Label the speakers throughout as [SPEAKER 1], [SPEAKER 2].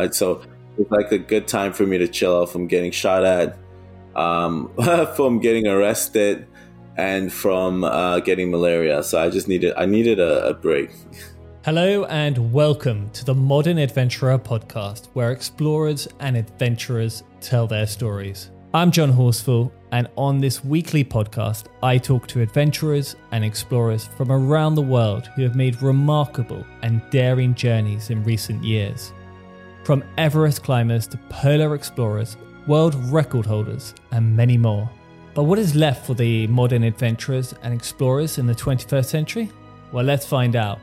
[SPEAKER 1] Uh, so it's like a good time for me to chill out from getting shot at, um, from getting arrested, and from uh, getting malaria. So I just needed I needed a, a break.
[SPEAKER 2] Hello and welcome to the Modern Adventurer podcast, where explorers and adventurers tell their stories. I'm John Horsfall, and on this weekly podcast, I talk to adventurers and explorers from around the world who have made remarkable and daring journeys in recent years. From Everest climbers to polar explorers, world record holders, and many more. But what is left for the modern adventurers and explorers in the 21st century? Well, let's find out.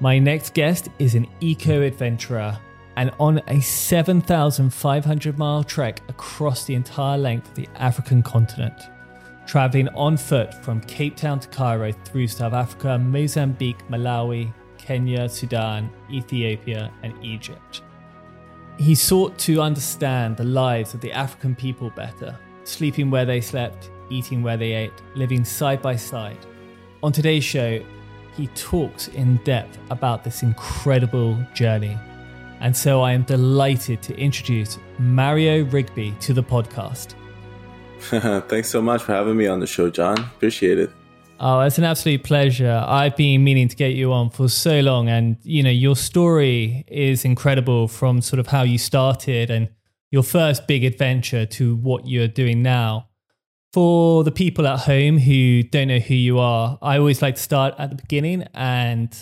[SPEAKER 2] My next guest is an eco adventurer and on a 7,500 mile trek across the entire length of the African continent, traveling on foot from Cape Town to Cairo through South Africa, Mozambique, Malawi, Kenya, Sudan, Ethiopia, and Egypt. He sought to understand the lives of the African people better, sleeping where they slept, eating where they ate, living side by side. On today's show, he talks in depth about this incredible journey. And so I am delighted to introduce Mario Rigby to the podcast.
[SPEAKER 1] Thanks so much for having me on the show, John. Appreciate it.
[SPEAKER 2] Oh, it's an absolute pleasure. I've been meaning to get you on for so long, and you know your story is incredible from sort of how you started and your first big adventure to what you're doing now. For the people at home who don't know who you are, I always like to start at the beginning and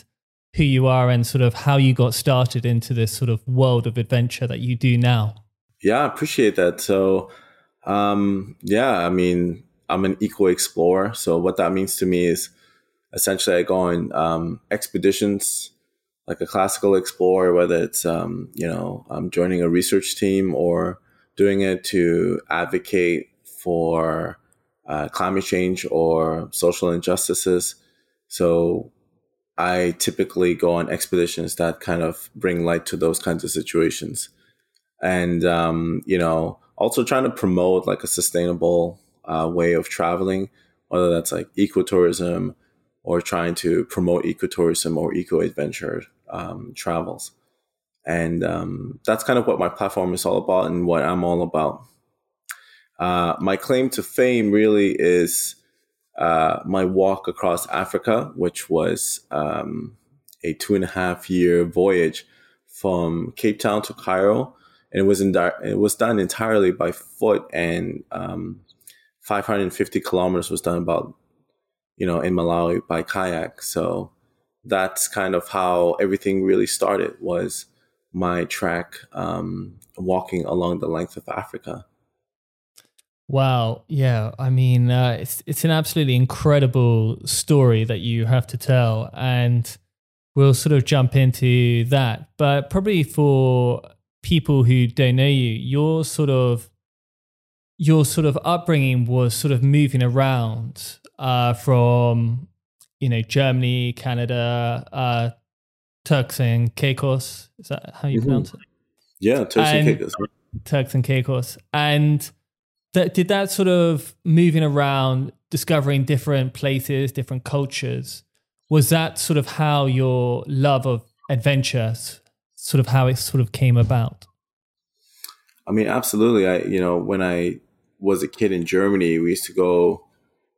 [SPEAKER 2] who you are and sort of how you got started into this sort of world of adventure that you do now.
[SPEAKER 1] Yeah, I appreciate that. So, um, yeah, I mean, I'm an eco explorer. So what that means to me is essentially I go on um, expeditions like a classical explorer, whether it's um, you know I'm joining a research team or doing it to advocate for uh, climate change or social injustices. So I typically go on expeditions that kind of bring light to those kinds of situations, and um, you know also trying to promote like a sustainable uh, way of traveling, whether that's like ecotourism or trying to promote ecotourism or eco adventure um, travels. And um, that's kind of what my platform is all about and what I'm all about. Uh, my claim to fame really is uh, my walk across Africa, which was um, a two and a half year voyage from Cape Town to Cairo. And it was in, it was done entirely by foot and um, 550 kilometers was done about, you know, in Malawi by kayak. So that's kind of how everything really started was my track um, walking along the length of Africa.
[SPEAKER 2] Wow, yeah. I mean, uh, it's it's an absolutely incredible story that you have to tell, and we'll sort of jump into that. But probably for people who don't know you, you're sort of your sort of upbringing was sort of moving around uh, from you know Germany, Canada, uh, Turks and Caicos. Is that how you mm-hmm. pronounce it?
[SPEAKER 1] Yeah, Turks and, and Caicos.
[SPEAKER 2] Turks and Caicos, and that did that sort of moving around, discovering different places, different cultures. Was that sort of how your love of adventures, sort of how it sort of came about?
[SPEAKER 1] I mean, absolutely. I, you know, when I was a kid in Germany, we used to go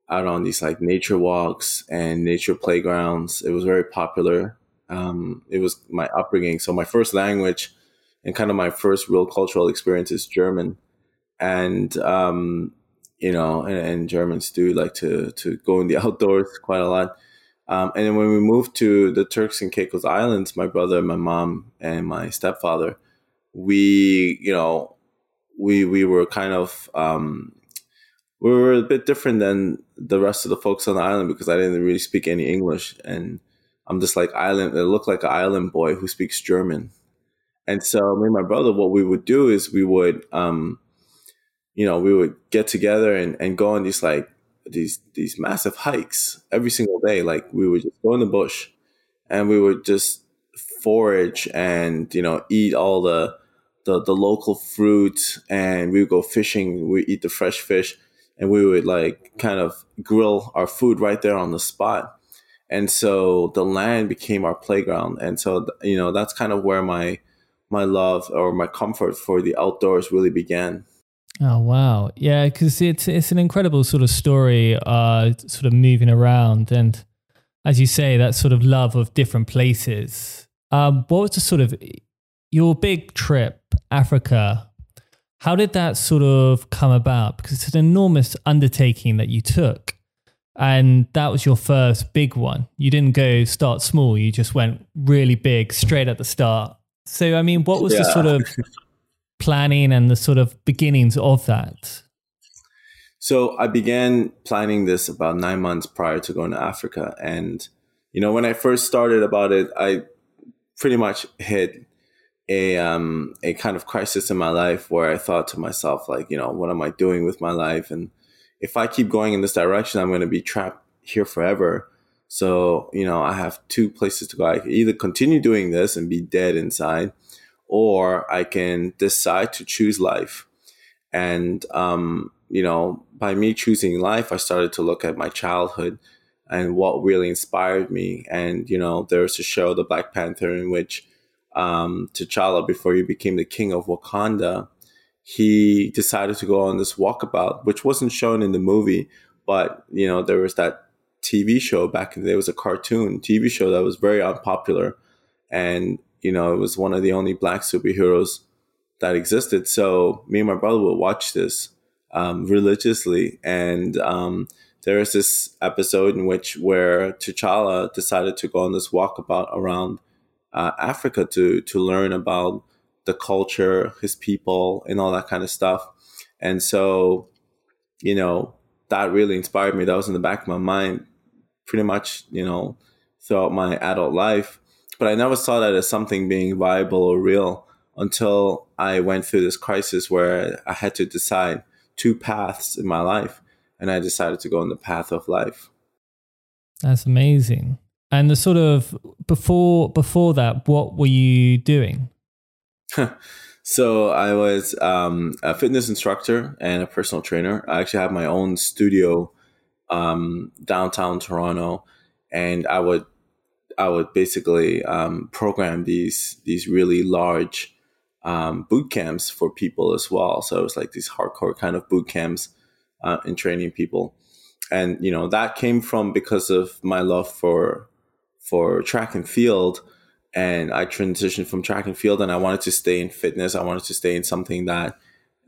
[SPEAKER 1] out on these like nature walks and nature playgrounds. It was very popular. Um, it was my upbringing. So my first language and kind of my first real cultural experience is German. And, um, you know, and, and, Germans do like to, to go in the outdoors quite a lot. Um, and then when we moved to the Turks and Caicos Islands, my brother, my mom, and my stepfather, we, you know, we we were kind of um, we were a bit different than the rest of the folks on the island because I didn't really speak any English, and I'm just like island. It looked like an island boy who speaks German, and so me and my brother, what we would do is we would, um, you know, we would get together and, and go on these like these these massive hikes every single day. Like we would just go in the bush, and we would just forage and you know eat all the the, the local fruit and we would go fishing we eat the fresh fish and we would like kind of grill our food right there on the spot. And so the land became our playground. And so you know that's kind of where my my love or my comfort for the outdoors really began.
[SPEAKER 2] Oh wow. Yeah because it's it's an incredible sort of story uh sort of moving around. And as you say that sort of love of different places. Um what was the sort of your big trip Africa, how did that sort of come about? Because it's an enormous undertaking that you took. And that was your first big one. You didn't go start small, you just went really big straight at the start. So, I mean, what was yeah. the sort of planning and the sort of beginnings of that?
[SPEAKER 1] So, I began planning this about nine months prior to going to Africa. And, you know, when I first started about it, I pretty much hit a um a kind of crisis in my life where I thought to myself like you know what am I doing with my life? And if I keep going in this direction I'm going to be trapped here forever. So you know I have two places to go. I can either continue doing this and be dead inside or I can decide to choose life. And um you know by me choosing life I started to look at my childhood and what really inspired me. And you know there's a show the Black Panther in which um, T'Challa before he became the king of Wakanda, he decided to go on this walkabout, which wasn't shown in the movie, but you know there was that TV show back in the day. It was a cartoon TV show that was very unpopular, and you know it was one of the only black superheroes that existed. So me and my brother would watch this um, religiously, and um, there is this episode in which where T'Challa decided to go on this walkabout around uh, Africa to to learn about the culture, his people, and all that kind of stuff. And so, you know, that really inspired me. That was in the back of my mind, pretty much, you know, throughout my adult life. But I never saw that as something being viable or real until I went through this crisis where I had to decide two paths in my life, and I decided to go on the path of life.
[SPEAKER 2] That's amazing. And the sort of before before that, what were you doing?
[SPEAKER 1] so I was um, a fitness instructor and a personal trainer. I actually have my own studio um, downtown Toronto, and I would I would basically um, program these these really large um, boot camps for people as well. So it was like these hardcore kind of boot camps uh, in training people, and you know that came from because of my love for for track and field and I transitioned from track and field and I wanted to stay in fitness. I wanted to stay in something that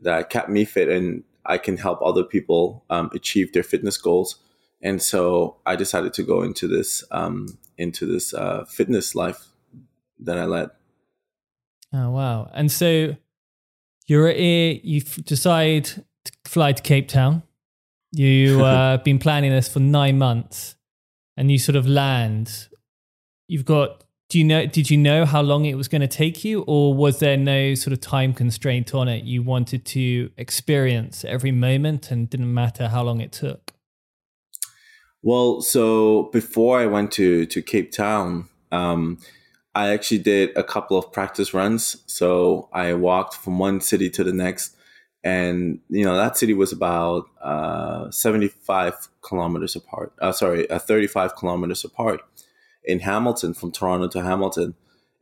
[SPEAKER 1] that kept me fit and I can help other people um, achieve their fitness goals. And so I decided to go into this um, into this uh, fitness life that I led.
[SPEAKER 2] Oh wow! And so you're here. You decide to fly to Cape Town. You uh, been planning this for nine months, and you sort of land you've got do you know did you know how long it was going to take you or was there no sort of time constraint on it? You wanted to experience every moment and didn't matter how long it took.
[SPEAKER 1] Well so before i went to to cape town um, i actually did a couple of practice runs. So i walked from one city to the next and you know that city was about uh, 75 kilometers apart uh, sorry uh, 35 kilometers apart in Hamilton from Toronto to Hamilton.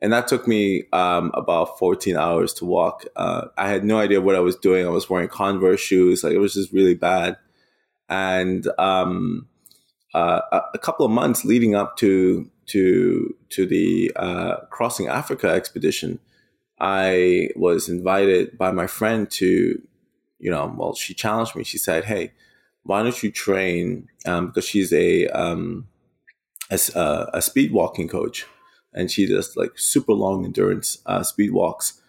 [SPEAKER 1] And that took me um, about 14 hours to walk. Uh, I had no idea what I was doing. I was wearing Converse shoes. Like it was just really bad. and um, uh, a couple of months leading up to to to the uh, crossing Africa expedition, I was invited by my friend to, you know, well, she challenged me. She said, "Hey, why don't you train?" Um, because she's a um, a, a, speed walking coach, and she does like super long endurance uh, speed walks.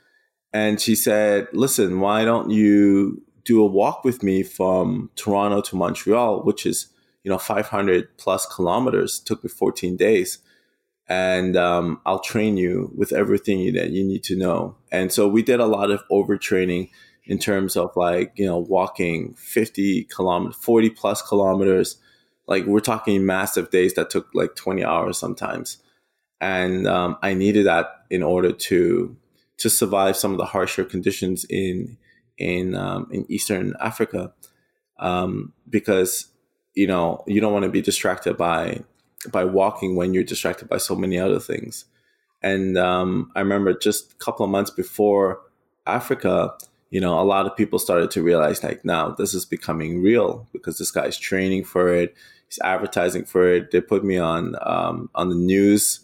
[SPEAKER 1] And she said, "Listen, why don't you do a walk with me from Toronto to Montreal, which is you know 500 plus kilometers. Took me 14 days." and um, I'll train you with everything that you need to know. And so we did a lot of overtraining in terms of like, you know, walking 50 kilometers, 40 plus kilometers. Like we're talking massive days that took like 20 hours sometimes. And um, I needed that in order to to survive some of the harsher conditions in in um, in Eastern Africa, um, because you know you don't want to be distracted by by walking when you're distracted by so many other things. And um, I remember just a couple of months before Africa, you know, a lot of people started to realize like, now this is becoming real because this guy's training for it, he's advertising for it. They put me on um, on the news,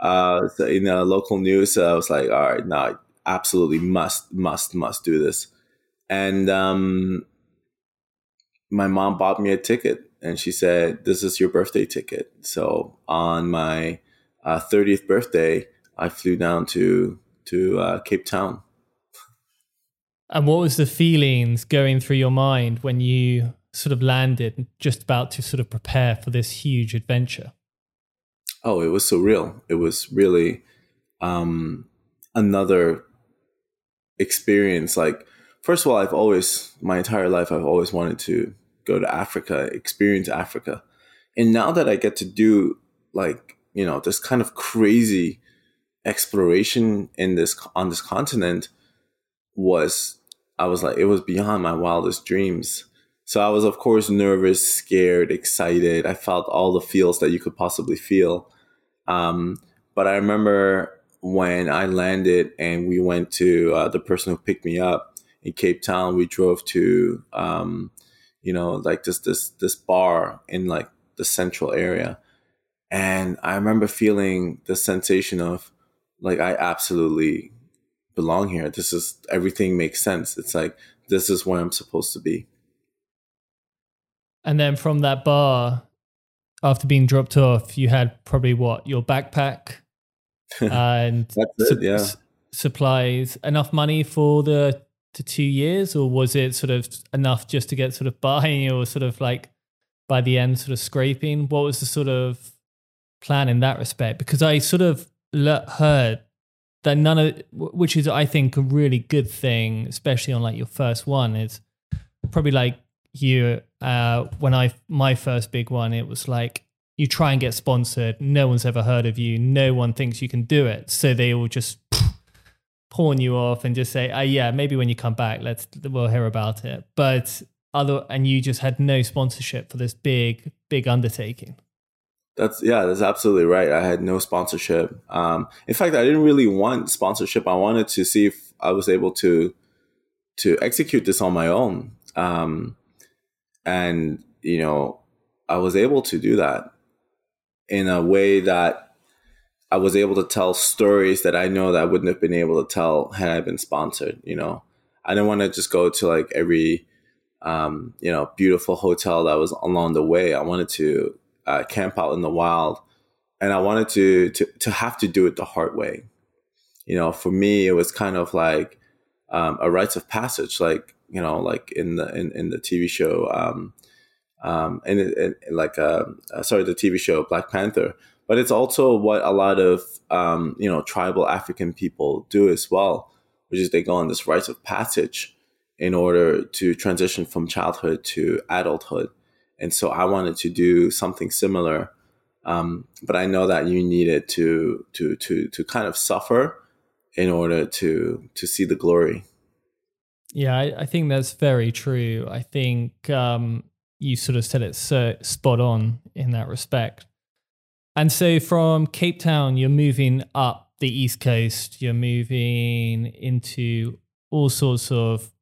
[SPEAKER 1] uh, in the local news. So I was like, all right, now I absolutely must, must, must do this. And um, my mom bought me a ticket and she said, "This is your birthday ticket." So on my uh, 30th birthday, I flew down to to uh, Cape Town.
[SPEAKER 2] And what was the feelings going through your mind when you sort of landed, just about to sort of prepare for this huge adventure?
[SPEAKER 1] Oh, it was surreal. It was really um, another experience. Like, first of all, I've always my entire life I've always wanted to go to Africa, experience Africa. And now that I get to do like, you know, this kind of crazy exploration in this on this continent was I was like it was beyond my wildest dreams. So I was of course nervous, scared, excited. I felt all the feels that you could possibly feel. Um, but I remember when I landed and we went to uh, the person who picked me up in Cape Town. We drove to um, you know, like this this this bar in like the central area. And I remember feeling the sensation of like I absolutely belong here. This is everything makes sense. It's like this is where I'm supposed to be.
[SPEAKER 2] And then from that bar, after being dropped off, you had probably what your backpack and
[SPEAKER 1] su- yeah.
[SPEAKER 2] supplies, enough money for the to two years, or was it sort of enough just to get sort of by, or sort of like by the end, sort of scraping? What was the sort of plan in that respect? Because I sort of heard that none of, which is I think a really good thing, especially on like your first one, is probably like you. Uh, when I my first big one, it was like you try and get sponsored. No one's ever heard of you. No one thinks you can do it. So they all just pawn you off and just say, oh, yeah, maybe when you come back, let's we'll hear about it. But other and you just had no sponsorship for this big, big undertaking.
[SPEAKER 1] That's yeah, that's absolutely right. I had no sponsorship. Um, in fact, I didn't really want sponsorship. I wanted to see if I was able to to execute this on my own. Um, and you know, I was able to do that in a way that I was able to tell stories that I know that I wouldn't have been able to tell had I been sponsored. You know, I didn't want to just go to like every, um, you know, beautiful hotel that was along the way. I wanted to uh, camp out in the wild, and I wanted to to to have to do it the hard way. You know, for me, it was kind of like um, a rites of passage, like you know, like in the in, in the TV show, um, um, and, and like uh, uh, sorry, the TV show Black Panther but it's also what a lot of um, you know tribal African people do as well, which is they go on this rites of passage in order to transition from childhood to adulthood. And so I wanted to do something similar, um, but I know that you needed to to to to kind of suffer in order to to see the glory.
[SPEAKER 2] Yeah, I, I think that's very true. I think um, you sort of said it so spot on in that respect. And so from Cape Town, you're moving up the East Coast, you're moving into all sorts of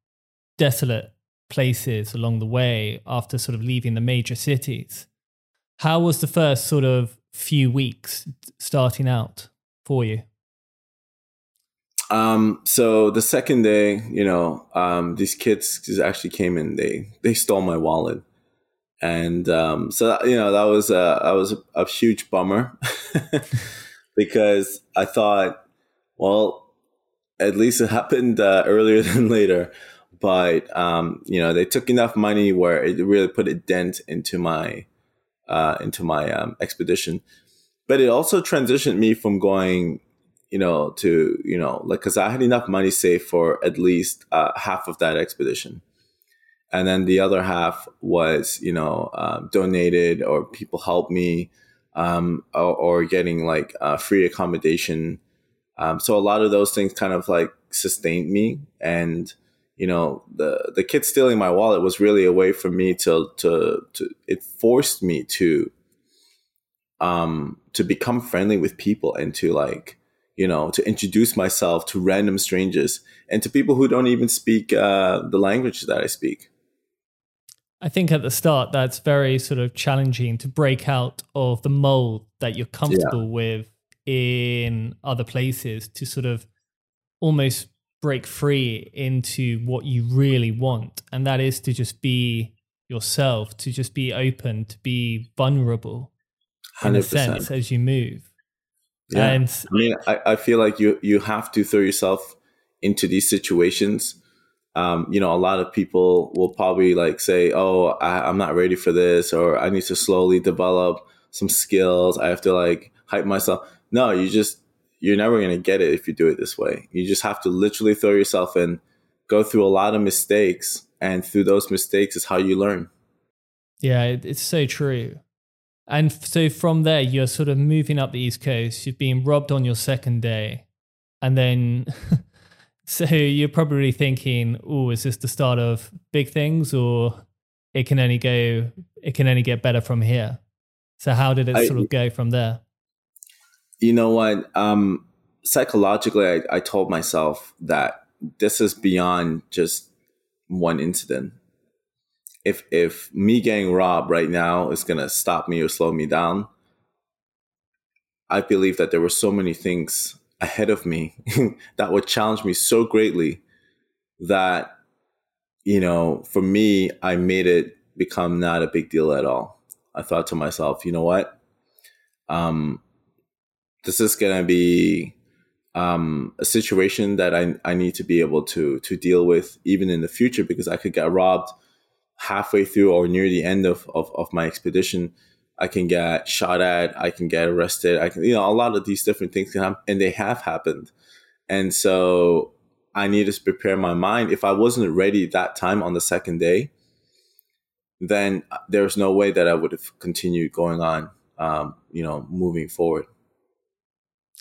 [SPEAKER 2] desolate places along the way after sort of leaving the major cities. How was the first sort of few weeks starting out for you?
[SPEAKER 1] Um, so the second day, you know, um, these kids actually came in. They they stole my wallet, and um, so you know that was a that was a, a huge bummer because I thought, well, at least it happened uh, earlier than later. But um, you know, they took enough money where it really put a dent into my uh, into my um, expedition. But it also transitioned me from going you know, to, you know, like, cause I had enough money saved for at least uh, half of that expedition. And then the other half was, you know, uh, donated or people helped me um, or, or, getting like uh, free accommodation. Um, so a lot of those things kind of like sustained me. And, you know, the, the kid stealing my wallet was really a way for me to, to, to it forced me to, um, to become friendly with people and to like, you know, to introduce myself to random strangers and to people who don't even speak uh, the language that I speak.
[SPEAKER 2] I think at the start that's very sort of challenging to break out of the mold that you're comfortable yeah. with in other places to sort of almost break free into what you really want. And that is to just be yourself, to just be open, to be vulnerable 100%. in a sense as you move.
[SPEAKER 1] Yeah. And I mean, I, I feel like you you have to throw yourself into these situations. Um, you know, a lot of people will probably like say, "Oh, I, I'm not ready for this," or "I need to slowly develop some skills. I have to like hype myself." No, you just you're never gonna get it if you do it this way. You just have to literally throw yourself in, go through a lot of mistakes, and through those mistakes is how you learn.
[SPEAKER 2] Yeah, it's so true. And so from there, you're sort of moving up the East Coast. You've been robbed on your second day. And then, so you're probably thinking, oh, is this the start of big things or it can only go, it can only get better from here? So how did it I, sort of go from there?
[SPEAKER 1] You know what? Um, psychologically, I, I told myself that this is beyond just one incident if if me getting robbed right now is gonna stop me or slow me down, I believe that there were so many things ahead of me that would challenge me so greatly that you know, for me, I made it become not a big deal at all. I thought to myself, you know what? Um, this is gonna be um, a situation that I, I need to be able to to deal with even in the future because I could get robbed halfway through or near the end of, of, of my expedition, I can get shot at, I can get arrested, I can, you know, a lot of these different things can happen, and they have happened. And so I need to prepare my mind. If I wasn't ready that time on the second day, then there's no way that I would have continued going on, um, you know, moving forward.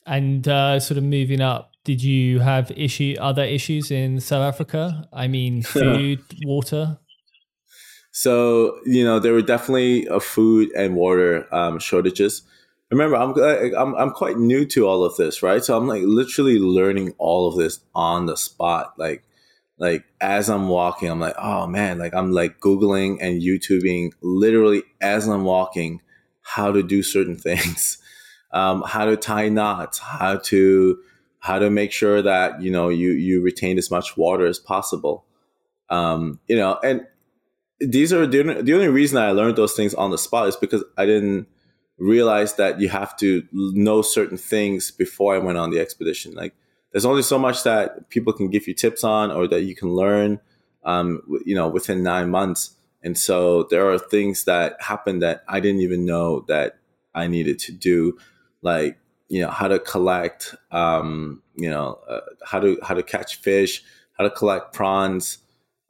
[SPEAKER 2] And uh, sort of moving up, did you have issue other issues in South Africa? I mean, food, water.
[SPEAKER 1] So you know there were definitely a food and water um, shortages. Remember, I'm, I'm I'm quite new to all of this, right? So I'm like literally learning all of this on the spot, like like as I'm walking. I'm like, oh man, like I'm like googling and YouTubing literally as I'm walking how to do certain things, um, how to tie knots, how to how to make sure that you know you you retain as much water as possible. Um, you know, and these are the, the only reason I learned those things on the spot is because I didn't realize that you have to know certain things before I went on the expedition. Like there's only so much that people can give you tips on or that you can learn, um, you know, within nine months. And so there are things that happen that I didn't even know that I needed to do, like you know how to collect, um, you know, uh, how to how to catch fish, how to collect prawns,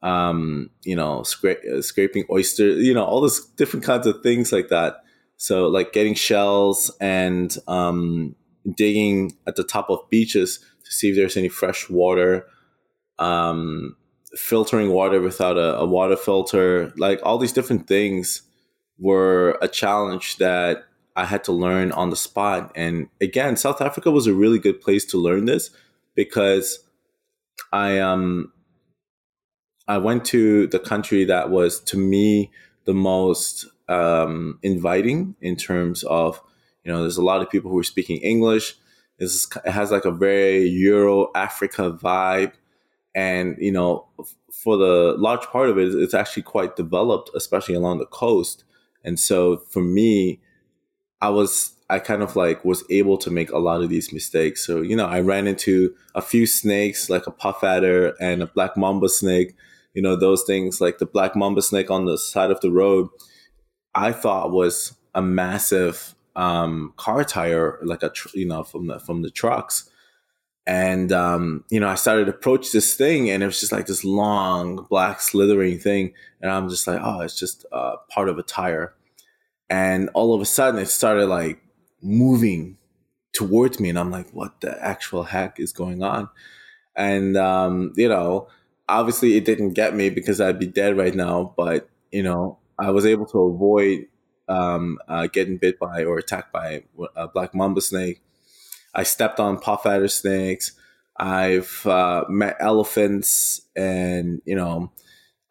[SPEAKER 1] um, you know, scra- uh, scraping oyster, you know, all those different kinds of things like that. So like getting shells and um, digging at the top of beaches to see if there's any fresh water, um, filtering water without a, a water filter, like all these different things were a challenge that I had to learn on the spot. And again, South Africa was a really good place to learn this because I um I went to the country that was to me the most um, inviting in terms of you know there's a lot of people who are speaking English. It's, it has like a very Euro Africa vibe, and you know for the large part of it, it's actually quite developed, especially along the coast. And so for me, I was I kind of like was able to make a lot of these mistakes. So, you know, I ran into a few snakes, like a puff adder and a black mamba snake, you know, those things like the black mamba snake on the side of the road, I thought was a massive um, car tire, like a, tr- you know, from the, from the trucks. And, um, you know, I started to approach this thing and it was just like this long black slithering thing. And I'm just like, oh, it's just uh, part of a tire. And all of a sudden it started like moving towards me and i'm like what the actual heck is going on and um, you know obviously it didn't get me because i'd be dead right now but you know i was able to avoid um, uh, getting bit by or attacked by a black mamba snake i stepped on puff adder snakes i've uh, met elephants and you know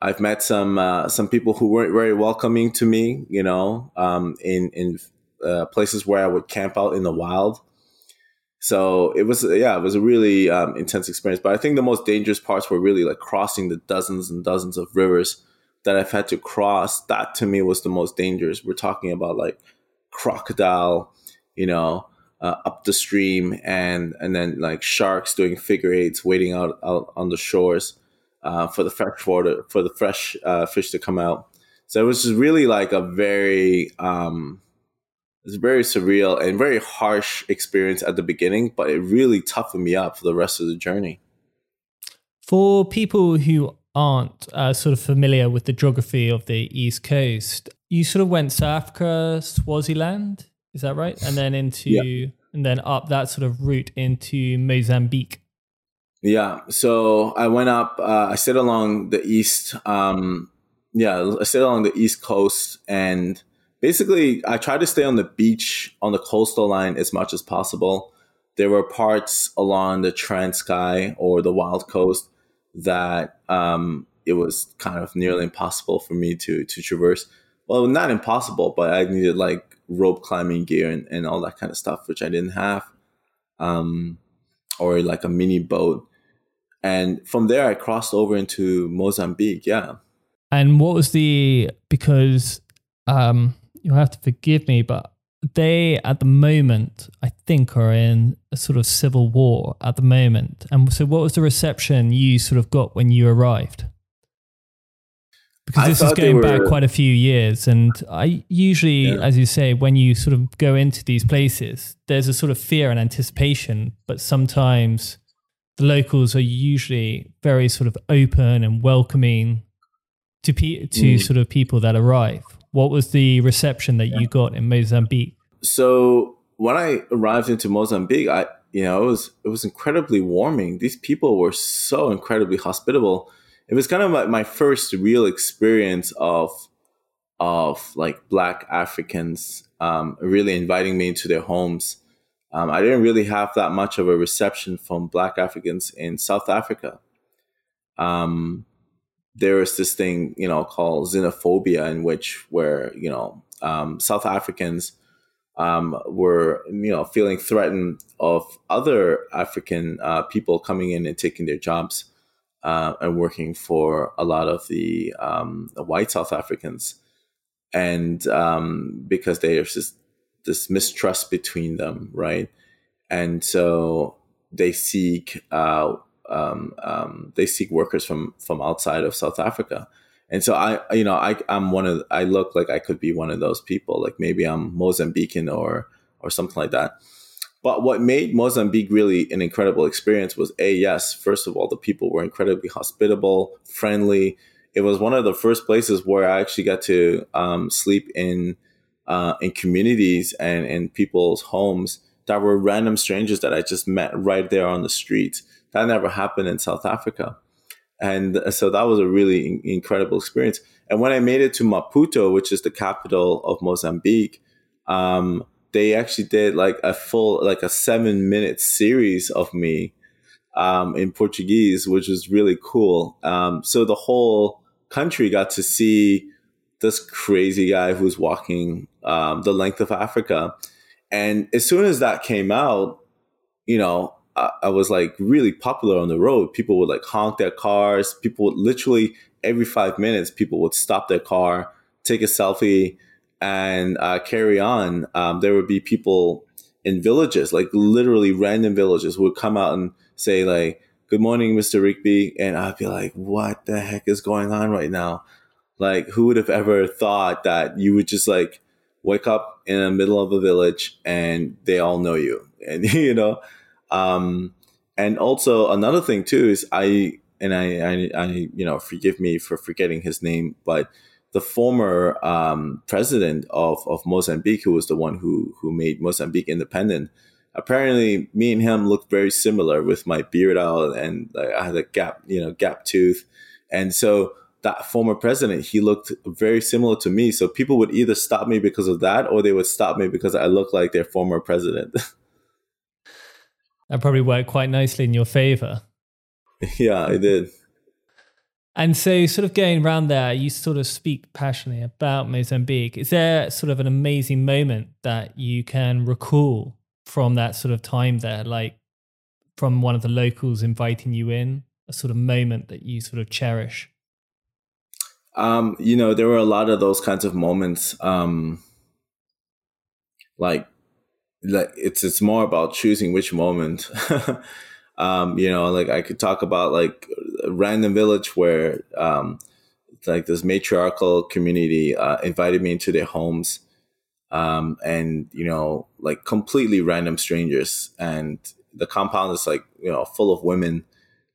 [SPEAKER 1] I've met some uh, some people who weren't very welcoming to me, you know, um, in in uh, places where I would camp out in the wild. So it was, yeah, it was a really um, intense experience. But I think the most dangerous parts were really like crossing the dozens and dozens of rivers that I've had to cross. That to me was the most dangerous. We're talking about like crocodile, you know, uh, up the stream, and and then like sharks doing figure eights, waiting out out on the shores uh, for the fresh water for the fresh uh, fish to come out. So it was just really like a very um, it's a very surreal and very harsh experience at the beginning, but it really toughened me up for the rest of the journey.
[SPEAKER 2] For people who aren't uh, sort of familiar with the geography of the East Coast, you sort of went South Africa, Swaziland, is that right? And then into yeah. and then up that sort of route into Mozambique.
[SPEAKER 1] Yeah, so I went up. Uh, I stayed along the east. Um, yeah, I stayed along the east coast and basically I tried to stay on the beach on the coastal line as much as possible. There were parts along the Transkei or the Wild Coast that um, it was kind of nearly impossible for me to to traverse. Well, not impossible, but I needed like rope climbing gear and, and all that kind of stuff, which I didn't have, um, or like a mini boat. And from there, I crossed over into Mozambique. Yeah.
[SPEAKER 2] And what was the because um, you'll have to forgive me, but they at the moment, I think, are in a sort of civil war at the moment. And so, what was the reception you sort of got when you arrived? Because I this is going were... back quite a few years, and I usually, yeah. as you say, when you sort of go into these places, there's a sort of fear and anticipation, but sometimes the locals are usually very sort of open and welcoming to pe- to mm. sort of people that arrive. What was the reception that you got in Mozambique?
[SPEAKER 1] So when I arrived into Mozambique, I you know it was it was incredibly warming. These people were so incredibly hospitable. It was kind of like my first real experience of of like Black Africans um, really inviting me into their homes. Um, I didn't really have that much of a reception from Black Africans in South Africa. Um, there is this thing you know called xenophobia in which where you know um, South Africans um, were you know feeling threatened of other African uh, people coming in and taking their jobs uh, and working for a lot of the, um, the white South Africans, and um, because there's this this mistrust between them, right? And so they seek uh, um, um, they seek workers from from outside of South Africa. And so I, you know, I, I'm one of, I look like I could be one of those people. Like maybe I'm Mozambican or, or something like that. But what made Mozambique really an incredible experience was a yes, first of all, the people were incredibly hospitable, friendly. It was one of the first places where I actually got to um, sleep in uh, in communities and in people's homes that were random strangers that I just met right there on the street. That never happened in South Africa. And so that was a really incredible experience. And when I made it to Maputo, which is the capital of Mozambique, um, they actually did like a full, like a seven minute series of me um, in Portuguese, which was really cool. Um, so the whole country got to see this crazy guy who's walking um, the length of Africa. And as soon as that came out, you know, I, I, was like really popular on the road. People would like honk their cars. People would literally every five minutes, people would stop their car, take a selfie, and uh, carry on. Um, there would be people in villages, like literally random villages, would come out and say like, "Good morning, Mr. Rigby," and I'd be like, "What the heck is going on right now?" Like, who would have ever thought that you would just like wake up in the middle of a village and they all know you, and you know. Um, and also another thing too is I and I, I, I, you know, forgive me for forgetting his name, but the former um, president of, of Mozambique, who was the one who who made Mozambique independent, apparently me and him looked very similar with my beard out and I had a gap, you know, gap tooth, and so that former president, he looked very similar to me. So people would either stop me because of that, or they would stop me because I look like their former president.
[SPEAKER 2] that probably worked quite nicely in your favor.
[SPEAKER 1] Yeah, it did.
[SPEAKER 2] And so, sort of going around there, you sort of speak passionately about Mozambique. Is there sort of an amazing moment that you can recall from that sort of time there, like from one of the locals inviting you in, a sort of moment that you sort of cherish?
[SPEAKER 1] Um, you know, there were a lot of those kinds of moments. Um, like, like it's it's more about choosing which moment. Um, you know, like I could talk about like a random village where um, like this matriarchal community uh, invited me into their homes, um, and you know, like completely random strangers, and the compound is like you know full of women,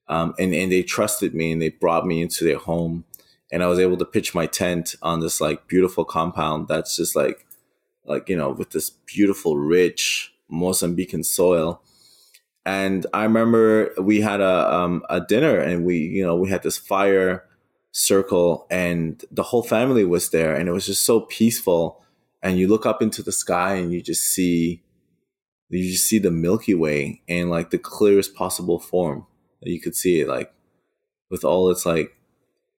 [SPEAKER 1] um, and and they trusted me and they brought me into their home, and I was able to pitch my tent on this like beautiful compound that's just like like you know with this beautiful rich Mozambican soil and I remember we had a um, a dinner, and we you know we had this fire circle, and the whole family was there, and it was just so peaceful. And you look up into the sky, and you just see you just see the Milky Way in like the clearest possible form you could see it, like with all its like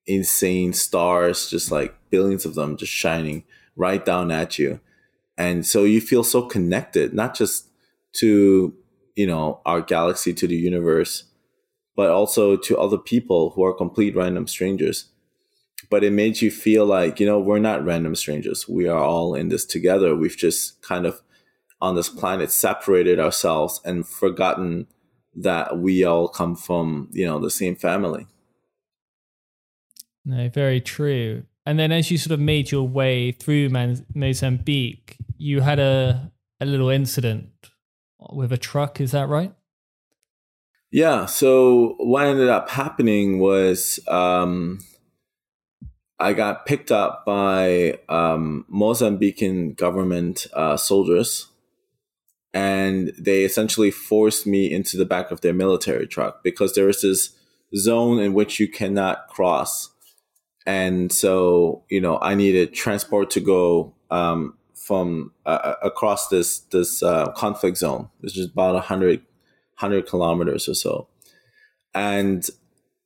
[SPEAKER 1] insane stars, just like billions of them just shining right down at you. And so you feel so connected, not just to you know our galaxy to the universe but also to other people who are complete random strangers. But it made you feel like you know we're not random strangers. We are all in this together. We've just kind of on this planet separated ourselves and forgotten that we all come from you know the same family.
[SPEAKER 2] No very true and then as you sort of made your way through mozambique you had a a little incident with a truck. Is that right?
[SPEAKER 1] Yeah. So what ended up happening was um, I got picked up by um, Mozambican government uh, soldiers, and they essentially forced me into the back of their military truck because there is this zone in which you cannot cross. And so, you know, I needed transport to go um, from uh, uh, across this this uh, conflict zone, which is about 100, 100 kilometers or so, and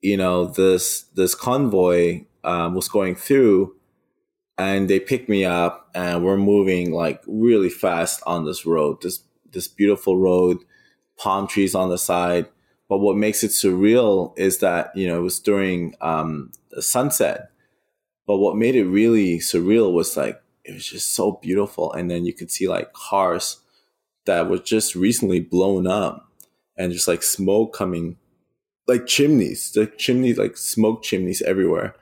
[SPEAKER 1] you know this this convoy um, was going through, and they picked me up, and we're moving like really fast on this road, this this beautiful road, palm trees on the side. But what makes it surreal is that you know it was during um, sunset. But what made it really surreal was like it was just so beautiful. And then you could see like cars that were just recently blown up and just like smoke coming, like chimneys, the chimneys, like smoke chimneys everywhere.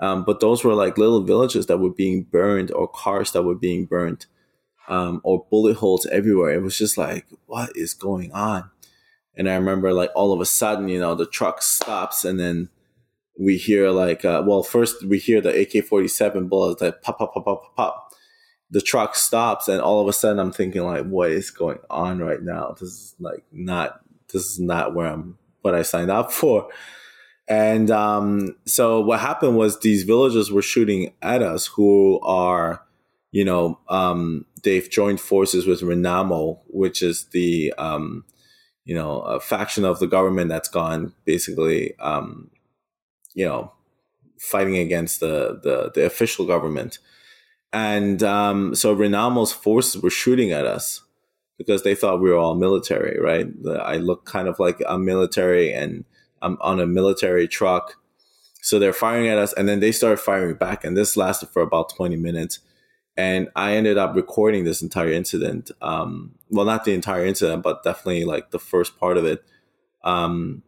[SPEAKER 1] Um, but those were like little villages that were being burned or cars that were being burned um, or bullet holes everywhere. It was just like, what is going on? And I remember like all of a sudden, you know, the truck stops and then we hear like, uh, well, first we hear the AK 47 bullets that pop, pop, pop, pop, pop, pop the truck stops and all of a sudden I'm thinking like, what is going on right now? This is like not this is not where I'm what I signed up for. And um, so what happened was these villagers were shooting at us who are, you know, um, they've joined forces with Renamo, which is the um, you know, a faction of the government that's gone basically, um, you know, fighting against the, the, the official government. And um, so Renamo's forces were shooting at us because they thought we were all military, right? I look kind of like a military and I'm on a military truck. So they're firing at us and then they started firing back. And this lasted for about 20 minutes. And I ended up recording this entire incident. Um, well, not the entire incident, but definitely like the first part of it. Um,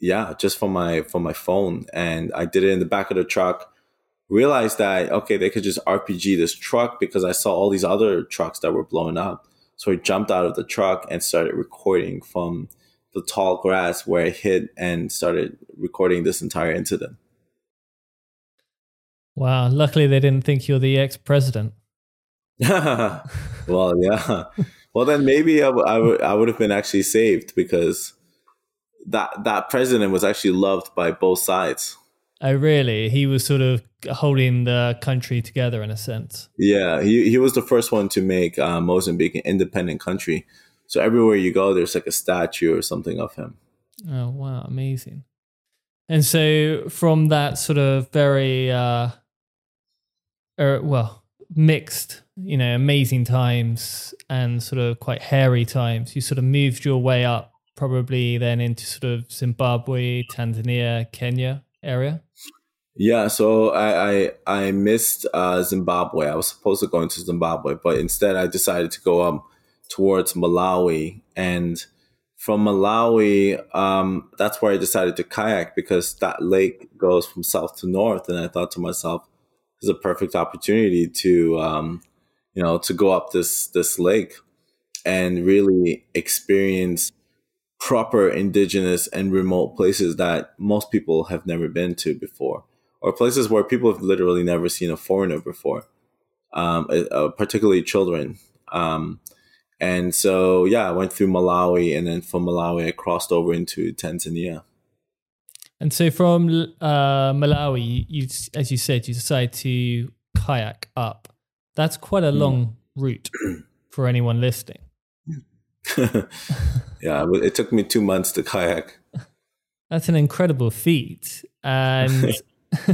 [SPEAKER 1] yeah, just from my from my phone, and I did it in the back of the truck. Realized that okay, they could just RPG this truck because I saw all these other trucks that were blowing up. So I jumped out of the truck and started recording from the tall grass where I hit and started recording this entire incident.
[SPEAKER 2] Wow. Luckily, they didn't think you're the ex president.
[SPEAKER 1] well, yeah. Well, then maybe I, w- I, w- I would have been actually saved because that that president was actually loved by both sides.
[SPEAKER 2] Oh, really? He was sort of holding the country together in a sense.
[SPEAKER 1] Yeah, he he was the first one to make uh, Mozambique an independent country. So everywhere you go, there's like a statue or something of him.
[SPEAKER 2] Oh wow, amazing! And so from that sort of very, uh, er, well, mixed, you know, amazing times and sort of quite hairy times, you sort of moved your way up, probably then into sort of Zimbabwe, Tanzania, Kenya area.
[SPEAKER 1] Yeah, so I I, I missed uh, Zimbabwe. I was supposed to go into Zimbabwe, but instead I decided to go up towards Malawi, and from Malawi, um, that's where I decided to kayak because that lake goes from south to north, and I thought to myself, "This is a perfect opportunity to, um, you know, to go up this this lake and really experience." Proper indigenous and remote places that most people have never been to before or places where people have literally never seen a foreigner before, um, uh, particularly children. Um, and so, yeah, I went through Malawi, and then from Malawi, I crossed over into Tanzania.
[SPEAKER 2] And so, from uh, Malawi, you, as you said, you decided to kayak up. That's quite a hmm. long mm. route for anyone listening.
[SPEAKER 1] yeah, it took me two months to kayak.
[SPEAKER 2] That's an incredible feat. And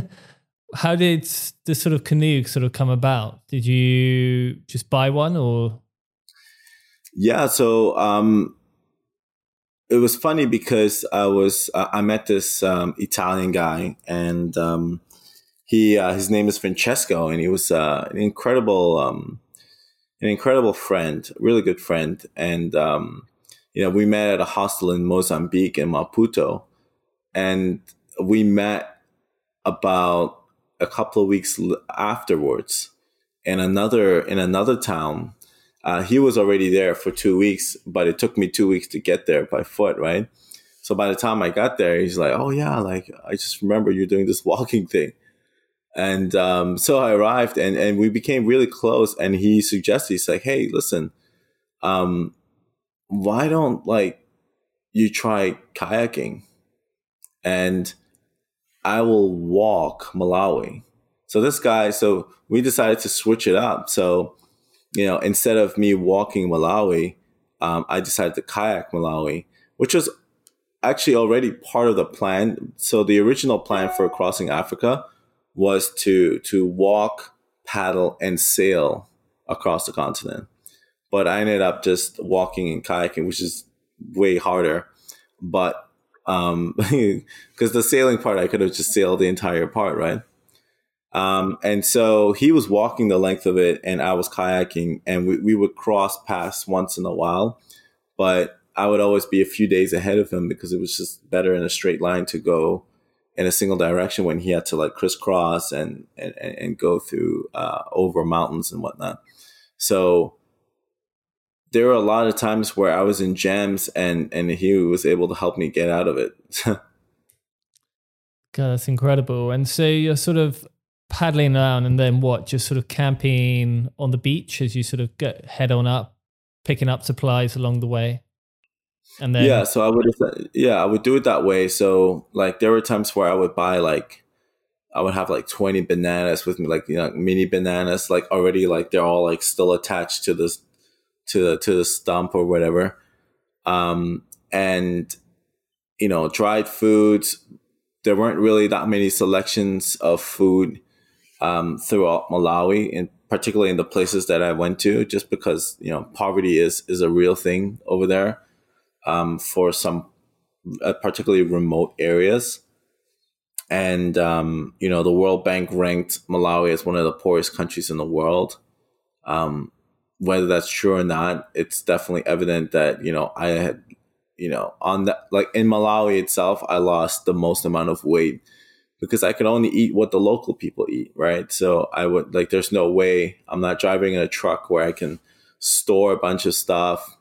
[SPEAKER 2] how did the sort of canoe sort of come about? Did you just buy one or?
[SPEAKER 1] Yeah, so um, it was funny because I was uh, I met this um, Italian guy and um, he uh, his name is Francesco and he was uh, an incredible um, an incredible friend, really good friend, and um, you know we met at a hostel in Mozambique in Maputo, and we met about a couple of weeks afterwards in another in another town. Uh, he was already there for two weeks, but it took me two weeks to get there by foot, right? So by the time I got there, he's like, "Oh yeah, like I just remember you're doing this walking thing," and um, so I arrived, and and we became really close. And he suggested, he's like, "Hey, listen, um, why don't like you try kayaking?" And I will walk Malawi. So this guy, so we decided to switch it up. So, you know, instead of me walking Malawi, um, I decided to kayak Malawi, which was actually already part of the plan. So the original plan for crossing Africa was to to walk, paddle, and sail across the continent. But I ended up just walking and kayaking, which is way harder. But um, because the sailing part, I could have just sailed the entire part, right? Um, and so he was walking the length of it, and I was kayaking, and we, we would cross paths once in a while, but I would always be a few days ahead of him because it was just better in a straight line to go in a single direction when he had to like crisscross and and, and go through uh, over mountains and whatnot. So there were a lot of times where I was in jams and and he was able to help me get out of it.
[SPEAKER 2] God, that's incredible. And so you're sort of paddling around and then what? Just sort of camping on the beach as you sort of get head on up, picking up supplies along the way.
[SPEAKER 1] And then Yeah, so I would yeah, I would do it that way. So like there were times where I would buy like I would have like 20 bananas with me, like you know, mini bananas, like already like they're all like still attached to this to the to the stump or whatever. Um, and you know, dried foods. There weren't really that many selections of food um, throughout Malawi, and particularly in the places that I went to, just because you know poverty is is a real thing over there um, for some uh, particularly remote areas. And um, you know, the World Bank ranked Malawi as one of the poorest countries in the world. Um, whether that's true or not, it's definitely evident that you know I had, you know, on that like in Malawi itself, I lost the most amount of weight because I could only eat what the local people eat, right? So I would like, there's no way I'm not driving in a truck where I can store a bunch of stuff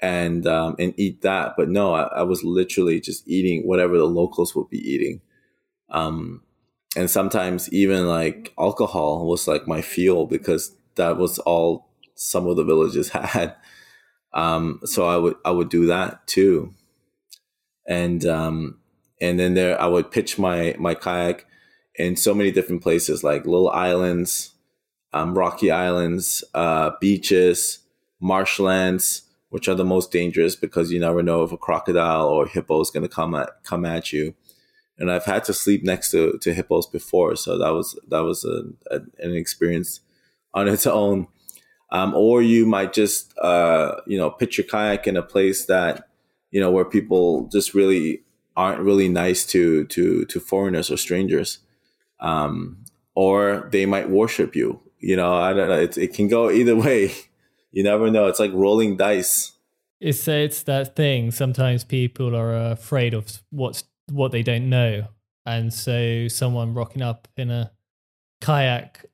[SPEAKER 1] and um, and eat that. But no, I, I, was literally just eating whatever the locals would be eating. Um, and sometimes even like alcohol was like my fuel because that was all some of the villages had. Um, so I would I would do that too. And um, and then there I would pitch my my kayak in so many different places like little islands, um, rocky islands, uh, beaches, marshlands, which are the most dangerous because you never know if a crocodile or a hippo is going to come at come at you. And I've had to sleep next to, to hippos before, so that was that was a, a, an experience on its own. Um, or you might just uh, you know pitch your kayak in a place that you know where people just really aren't really nice to to to foreigners or strangers, um, or they might worship you. You know, I don't know. It, it can go either way. You never know. It's like rolling dice.
[SPEAKER 2] It's it's that thing. Sometimes people are afraid of what's what they don't know, and so someone rocking up in a kayak,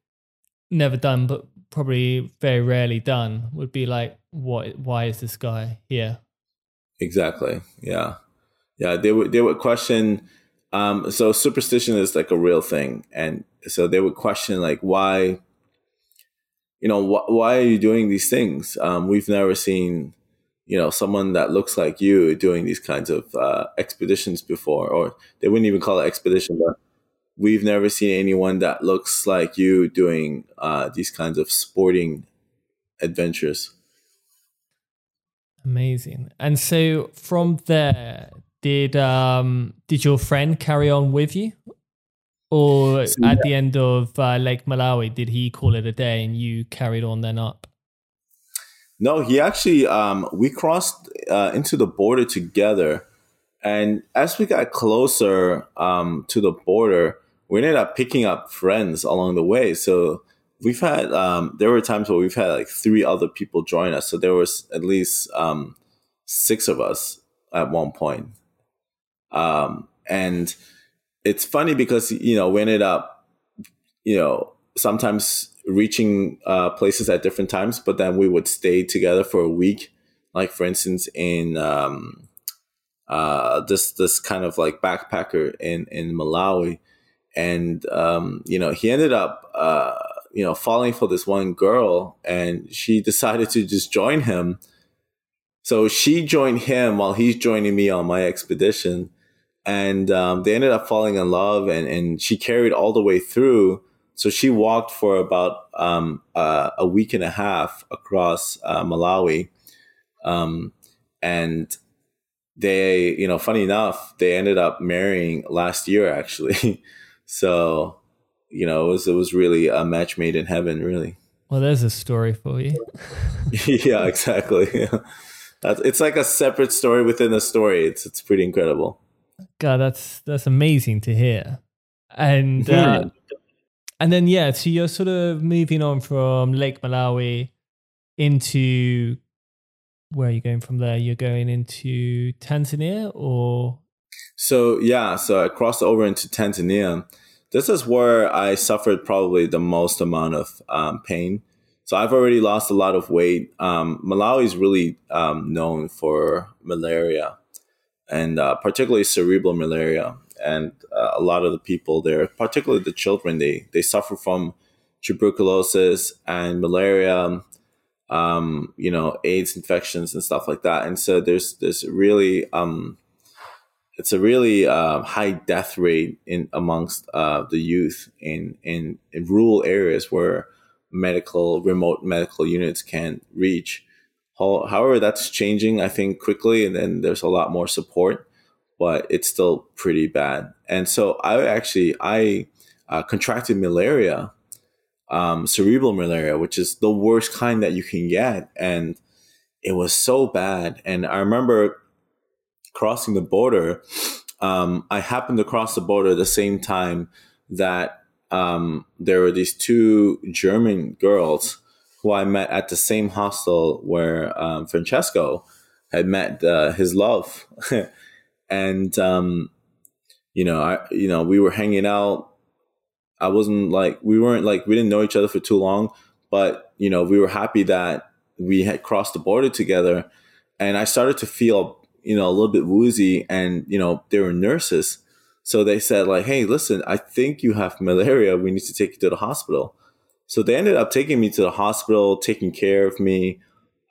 [SPEAKER 2] never done, but probably very rarely done, would be like, "What? Why is this guy here?"
[SPEAKER 1] Exactly. Yeah yeah, they would they would question. Um, so superstition is like a real thing, and so they would question like why, you know, wh- why are you doing these things? Um, we've never seen, you know, someone that looks like you doing these kinds of uh, expeditions before, or they wouldn't even call it expedition, but we've never seen anyone that looks like you doing uh, these kinds of sporting adventures.
[SPEAKER 2] Amazing. And so from there, did um did your friend carry on with you, or so, at yeah. the end of uh, Lake Malawi did he call it a day and you carried on then up?
[SPEAKER 1] No, he actually um, we crossed uh, into the border together, and as we got closer um, to the border, we ended up picking up friends along the way. So we've had um, there were times where we've had like three other people join us. So there was at least um, six of us at one point. Um, and it's funny because, you know, we ended up, you know, sometimes reaching uh, places at different times, but then we would stay together for a week. Like, for instance, in um, uh, this this kind of like backpacker in in Malawi, and um, you know he ended up uh, you know falling for this one girl, and she decided to just join him. So she joined him while he's joining me on my expedition, and um, they ended up falling in love and, and she carried all the way through. So she walked for about um, uh, a week and a half across uh, malawi um, and they you know funny enough they ended up marrying last year actually. So you know it was it was really a match made in heaven really.
[SPEAKER 2] Well there's a story for you.
[SPEAKER 1] Yeah exactly. It's like a separate story within a story. It's it's pretty incredible
[SPEAKER 2] God, that's that's amazing to hear. And uh, and then yeah, so you're sort of moving on from Lake Malawi into where are you going from there? You're going into Tanzania or
[SPEAKER 1] so yeah, so I crossed over into Tanzania. This is where I suffered probably the most amount of um, pain. So I've already lost a lot of weight. Um, Malawi is really um, known for malaria and uh, particularly cerebral malaria. And uh, a lot of the people there, particularly the children, they they suffer from tuberculosis and malaria, um, you know, AIDS infections and stuff like that. And so there's this really um, it's a really uh, high death rate in amongst uh, the youth in, in in rural areas where medical remote medical units can't reach However, that's changing, I think, quickly, and then there's a lot more support, but it's still pretty bad. And so I actually I uh, contracted malaria, um, cerebral malaria, which is the worst kind that you can get, and it was so bad. And I remember crossing the border. Um, I happened to cross the border at the same time that um, there were these two German girls who I met at the same hostel where um, Francesco had met uh, his love, and um, you know, I you know we were hanging out. I wasn't like we weren't like we didn't know each other for too long, but you know we were happy that we had crossed the border together, and I started to feel you know a little bit woozy, and you know they were nurses, so they said like, hey, listen, I think you have malaria. We need to take you to the hospital. So they ended up taking me to the hospital, taking care of me.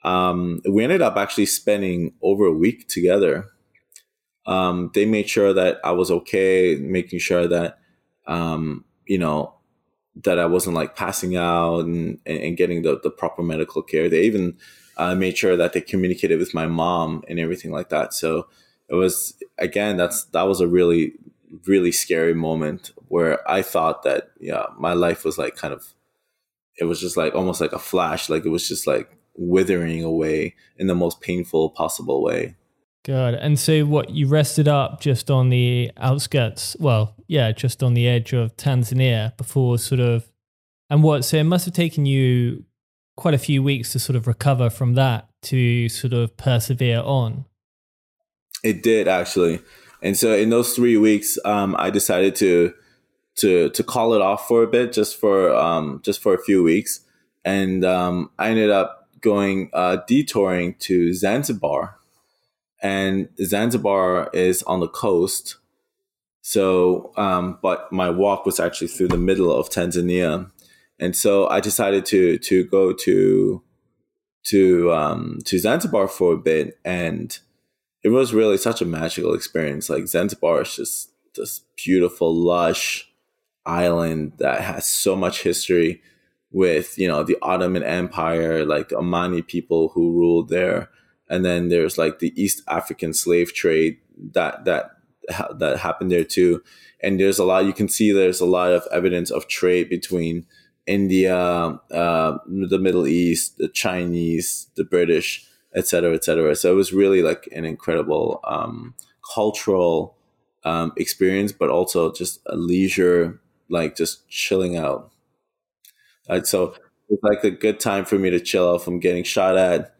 [SPEAKER 1] Um, we ended up actually spending over a week together. Um, they made sure that I was okay, making sure that, um, you know, that I wasn't like passing out and, and getting the, the proper medical care. They even uh, made sure that they communicated with my mom and everything like that. So it was, again, that's, that was a really, really scary moment where I thought that, yeah, my life was like kind of it was just like almost like a flash like it was just like withering away in the most painful possible way.
[SPEAKER 2] Good and so what you rested up just on the outskirts well yeah just on the edge of tanzania before sort of and what so it must have taken you quite a few weeks to sort of recover from that to sort of persevere on.
[SPEAKER 1] It did actually. And so in those three weeks um, i decided to to to call it off for a bit, just for um, just for a few weeks, and um, I ended up going uh, detouring to Zanzibar, and Zanzibar is on the coast. So, um, but my walk was actually through the middle of Tanzania, and so I decided to to go to to um, to Zanzibar for a bit, and it was really such a magical experience. Like Zanzibar is just this beautiful, lush, island that has so much history with you know the Ottoman Empire, like the Omani people who ruled there, and then there's like the East African slave trade that that that happened there too. And there's a lot you can see. There's a lot of evidence of trade between India, uh, the Middle East, the Chinese, the British, etc., etc. So it was really like an incredible um, cultural um, experience, but also just a leisure like just chilling out. Right, so it's like a good time for me to chill out from getting shot at,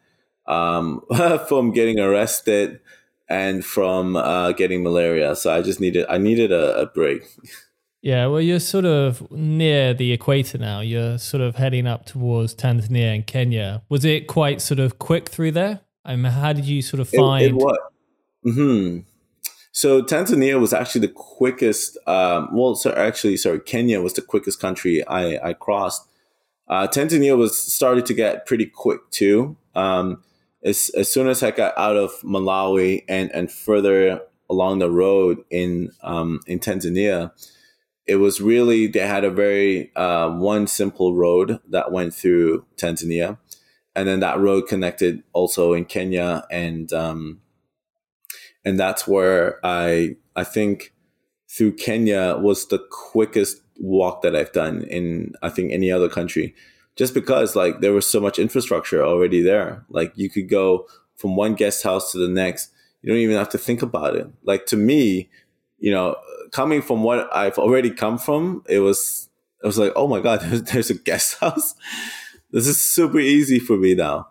[SPEAKER 1] um, from getting arrested, and from uh, getting malaria. So I just needed I needed a, a break.
[SPEAKER 2] Yeah, well, you're sort of near the equator now. You're sort of heading up towards Tanzania and Kenya. Was it quite sort of quick through there? I mean, how did you sort of find? It, it
[SPEAKER 1] what? Hmm. So Tanzania was actually the quickest. Um, well, so actually, sorry, Kenya was the quickest country I, I crossed. Uh, Tanzania was started to get pretty quick too. Um, as, as soon as I got out of Malawi and, and further along the road in um, in Tanzania, it was really they had a very uh, one simple road that went through Tanzania, and then that road connected also in Kenya and um, and that's where I I think through Kenya was the quickest walk that I've done in I think any other country, just because like there was so much infrastructure already there. Like you could go from one guest house to the next. You don't even have to think about it. Like to me, you know, coming from what I've already come from, it was it was like, oh my god, there's, there's a guest house. this is super easy for me now.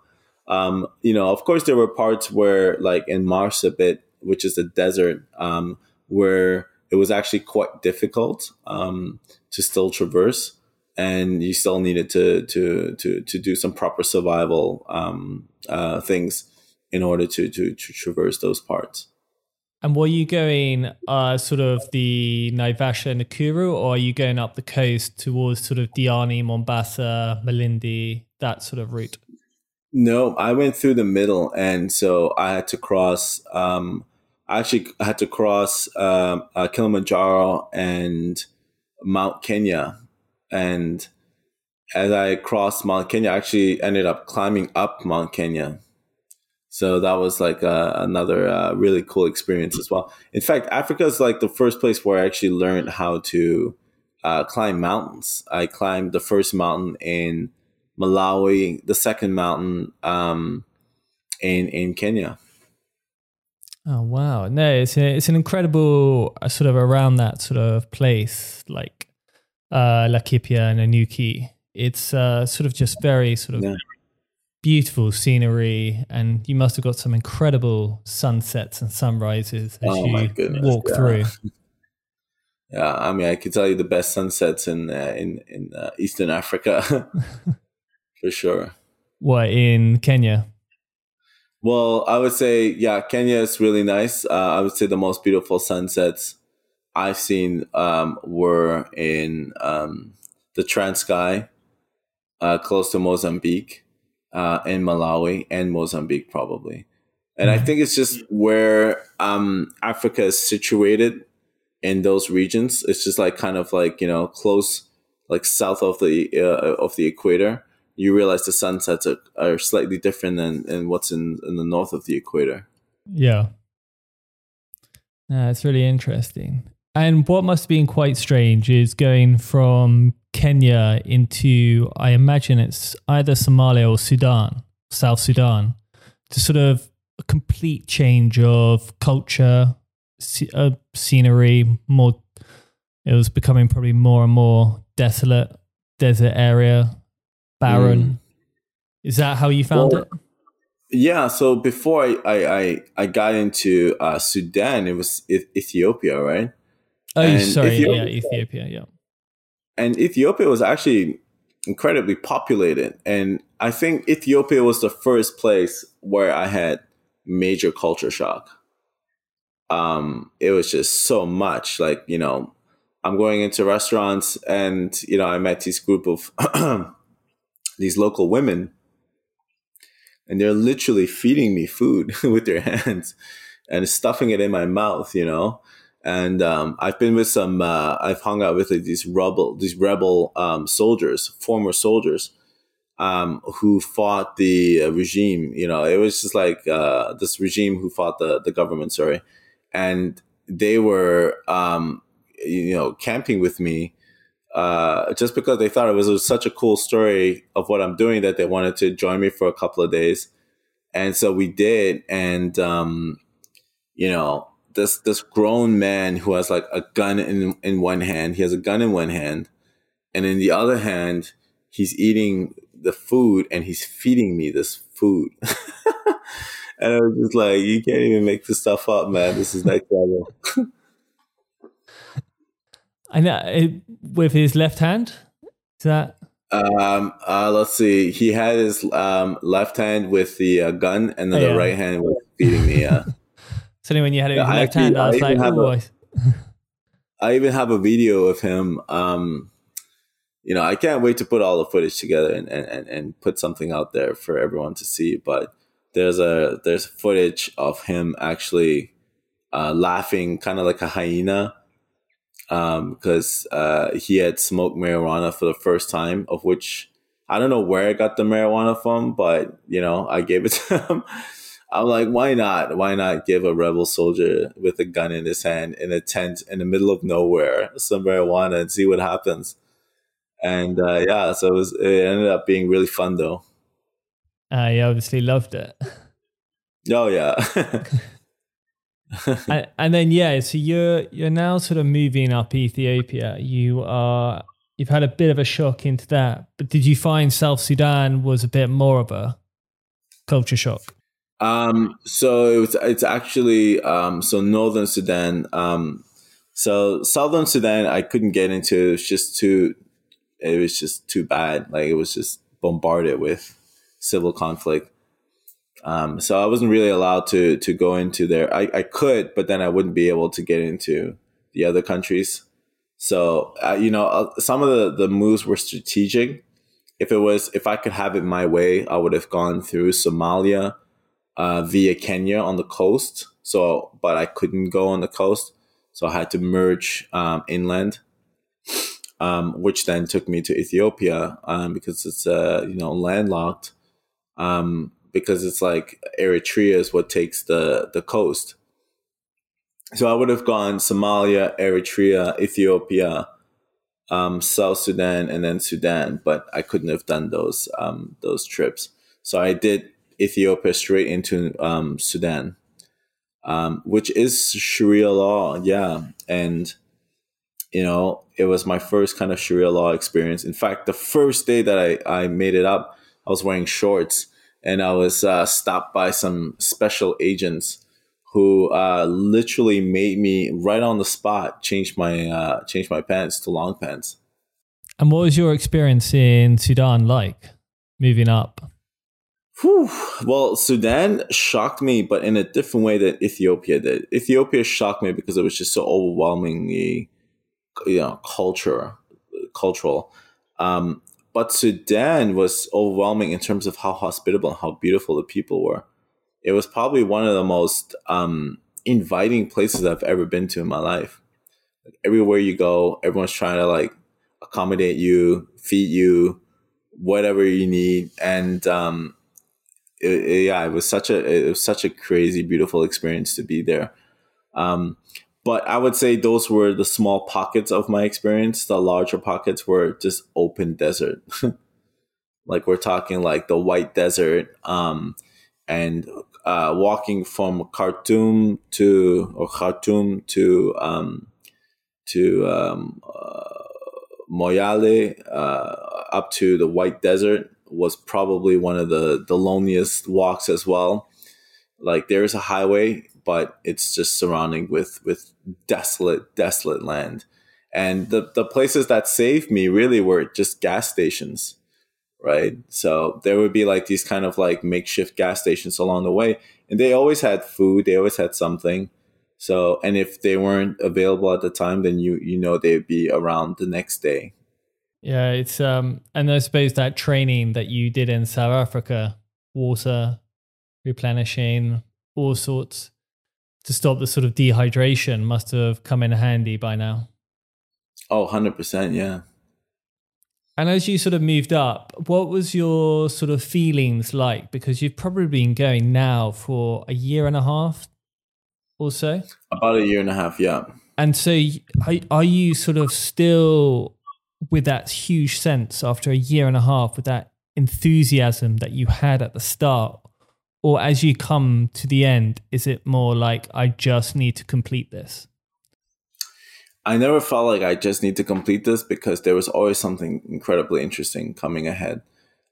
[SPEAKER 1] Um, you know, of course, there were parts where, like in Marsabit, which is a desert, um, where it was actually quite difficult um, to still traverse, and you still needed to to to to do some proper survival um, uh, things in order to, to to traverse those parts.
[SPEAKER 2] And were you going uh, sort of the Naivasha and Nakuru, or are you going up the coast towards sort of Diani, Mombasa, Malindi, that sort of route?
[SPEAKER 1] No, I went through the middle, and so I had to cross um, I actually had to cross uh, uh, Kilimanjaro and Mount Kenya, and as I crossed Mount Kenya, I actually ended up climbing up Mount Kenya. So that was like uh, another uh, really cool experience as well. In fact, Africa is like the first place where I actually learned how to uh, climb mountains. I climbed the first mountain in Malawi, the second mountain um, in in Kenya.
[SPEAKER 2] Oh wow! No, it's a, it's an incredible uh, sort of around that sort of place like uh, and Nanyuki. It's uh, sort of just very sort of yeah. beautiful scenery, and you must have got some incredible sunsets and sunrises as oh, you walk yeah. through.
[SPEAKER 1] Yeah, I mean, I could tell you the best sunsets in uh, in in uh, Eastern Africa for sure.
[SPEAKER 2] What in Kenya?
[SPEAKER 1] Well, I would say, yeah, Kenya is really nice. Uh, I would say the most beautiful sunsets I've seen um, were in um, the Transkei, uh, close to Mozambique, uh, in Malawi and Mozambique, probably. And I mm-hmm. think it's just where um, Africa is situated in those regions. It's just like kind of like you know close, like south of the uh, of the equator you realize the sunsets are, are slightly different than, than what's in, in the north of the equator.
[SPEAKER 2] Yeah. It's really interesting. And what must have been quite strange is going from Kenya into, I imagine it's either Somalia or Sudan, South Sudan, to sort of a complete change of culture, uh, scenery, more, it was becoming probably more and more desolate, desert area barren. Mm. Is that how you found well, it?
[SPEAKER 1] Yeah. So before I I I, got into uh, Sudan, it was Ethiopia, right?
[SPEAKER 2] Oh, and sorry, Ethiopia, yeah, Ethiopia, yeah.
[SPEAKER 1] And Ethiopia was actually incredibly populated, and I think Ethiopia was the first place where I had major culture shock. Um, it was just so much, like you know, I'm going into restaurants, and you know, I met this group of these local women and they're literally feeding me food with their hands and stuffing it in my mouth, you know. And um, I've been with some, uh, I've hung out with like, these rebel, these rebel um, soldiers, former soldiers, um, who fought the uh, regime. You know, it was just like uh, this regime who fought the the government. Sorry, and they were, um, you know, camping with me uh, just because they thought it was, it was, such a cool story of what I'm doing that they wanted to join me for a couple of days. And so we did. And, um, you know, this, this grown man who has like a gun in, in one hand, he has a gun in one hand. And in the other hand, he's eating the food and he's feeding me this food. and I was just like, you can't even make this stuff up, man. This is next level.
[SPEAKER 2] And uh, with his left hand, is that?
[SPEAKER 1] Um, uh, let's see. He had his um, left hand with the uh, gun, and then oh, yeah. the right hand was feeding me. Uh,
[SPEAKER 2] so when you had it with yeah, left hand, I was I like, oh, a,
[SPEAKER 1] I even have a video of him. Um, you know, I can't wait to put all the footage together and, and, and put something out there for everyone to see. But there's a there's footage of him actually uh, laughing, kind of like a hyena because um, uh, he had smoked marijuana for the first time, of which I don't know where I got the marijuana from, but you know, I gave it to him. I'm like, why not? Why not give a rebel soldier with a gun in his hand in a tent in the middle of nowhere some marijuana and see what happens? And uh, yeah, so it, was, it ended up being really fun though.
[SPEAKER 2] I obviously loved it.
[SPEAKER 1] Oh yeah.
[SPEAKER 2] and, and, then yeah, so you're you're now sort of moving up Ethiopia. You are you've had a bit of a shock into that, but did you find South Sudan was a bit more of a culture shock?
[SPEAKER 1] Um, so it's it's actually um, so Northern Sudan. Um, so Southern Sudan, I couldn't get into. It was just too. It was just too bad. Like it was just bombarded with civil conflict. Um, so I wasn't really allowed to to go into there. I, I could, but then I wouldn't be able to get into the other countries. So uh, you know, uh, some of the the moves were strategic. If it was, if I could have it my way, I would have gone through Somalia uh, via Kenya on the coast. So, but I couldn't go on the coast, so I had to merge um, inland. Um, which then took me to Ethiopia um, because it's uh, you know landlocked. Um, because it's like Eritrea is what takes the the coast. So I would have gone Somalia, Eritrea, Ethiopia, um, South Sudan, and then Sudan, but I couldn't have done those um, those trips. So I did Ethiopia straight into um, Sudan, um, which is Sharia law, yeah, and you know it was my first kind of Sharia law experience. In fact, the first day that I I made it up, I was wearing shorts and I was uh, stopped by some special agents who uh, literally made me right on the spot change my uh, change my pants to long pants.
[SPEAKER 2] And what was your experience in Sudan like, moving up?
[SPEAKER 1] Whew. Well, Sudan shocked me, but in a different way that Ethiopia did. Ethiopia shocked me because it was just so overwhelmingly, you know, culture, cultural. Um, but Sudan was overwhelming in terms of how hospitable and how beautiful the people were. It was probably one of the most um, inviting places I've ever been to in my life. Like everywhere you go, everyone's trying to like accommodate you, feed you, whatever you need, and um, it, it, yeah, it was such a it was such a crazy, beautiful experience to be there. Um, but I would say those were the small pockets of my experience. The larger pockets were just open desert. like we're talking like the white desert, um, and uh, walking from Khartoum to or Khartoum to um, to um, uh, Moyale uh, up to the White Desert was probably one of the the loneliest walks as well. Like there is a highway, but it's just surrounding with with desolate, desolate land. And the the places that saved me really were just gas stations, right? So there would be like these kind of like makeshift gas stations along the way, and they always had food. They always had something. So, and if they weren't available at the time, then you you know they'd be around the next day.
[SPEAKER 2] Yeah, it's um, and I suppose that training that you did in South Africa, water replenishing, all sorts to stop the sort of dehydration must have come in handy by now.
[SPEAKER 1] Oh, 100%, yeah.
[SPEAKER 2] And as you sort of moved up, what was your sort of feelings like? Because you've probably been going now for a year and a half or so.
[SPEAKER 1] About a year and a half, yeah.
[SPEAKER 2] And so, are, are you sort of still with that huge sense after a year and a half with that enthusiasm that you had at the start or as you come to the end is it more like i just need to complete this
[SPEAKER 1] i never felt like i just need to complete this because there was always something incredibly interesting coming ahead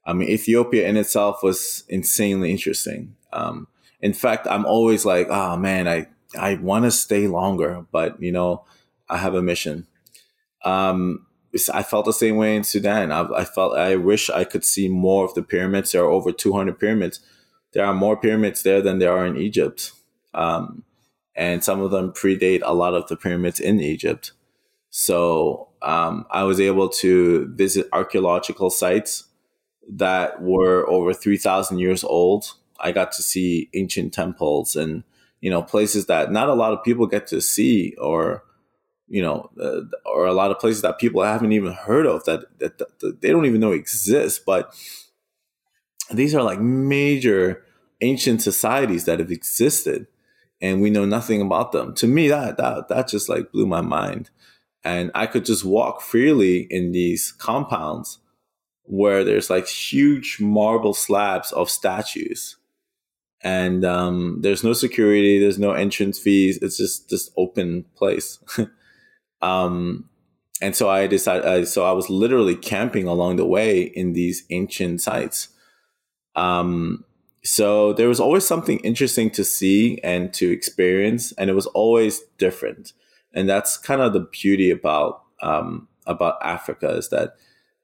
[SPEAKER 1] i mean ethiopia in itself was insanely interesting um, in fact i'm always like oh man i i want to stay longer but you know i have a mission um, I felt the same way in Sudan. I, I, felt I wish I could see more of the pyramids. There are over 200 pyramids. There are more pyramids there than there are in Egypt, um, and some of them predate a lot of the pyramids in Egypt. So um, I was able to visit archaeological sites that were over 3,000 years old. I got to see ancient temples and you know places that not a lot of people get to see or you know, uh, or a lot of places that people haven't even heard of that, that, that, that they don't even know exist. But these are like major ancient societies that have existed, and we know nothing about them. To me, that that that just like blew my mind, and I could just walk freely in these compounds where there's like huge marble slabs of statues and um, there's no security there's no entrance fees it's just this open place Um, and so I decided, so I was literally camping along the way in these ancient sites. Um, so there was always something interesting to see and to experience, and it was always different. And that's kind of the beauty about um, about Africa is that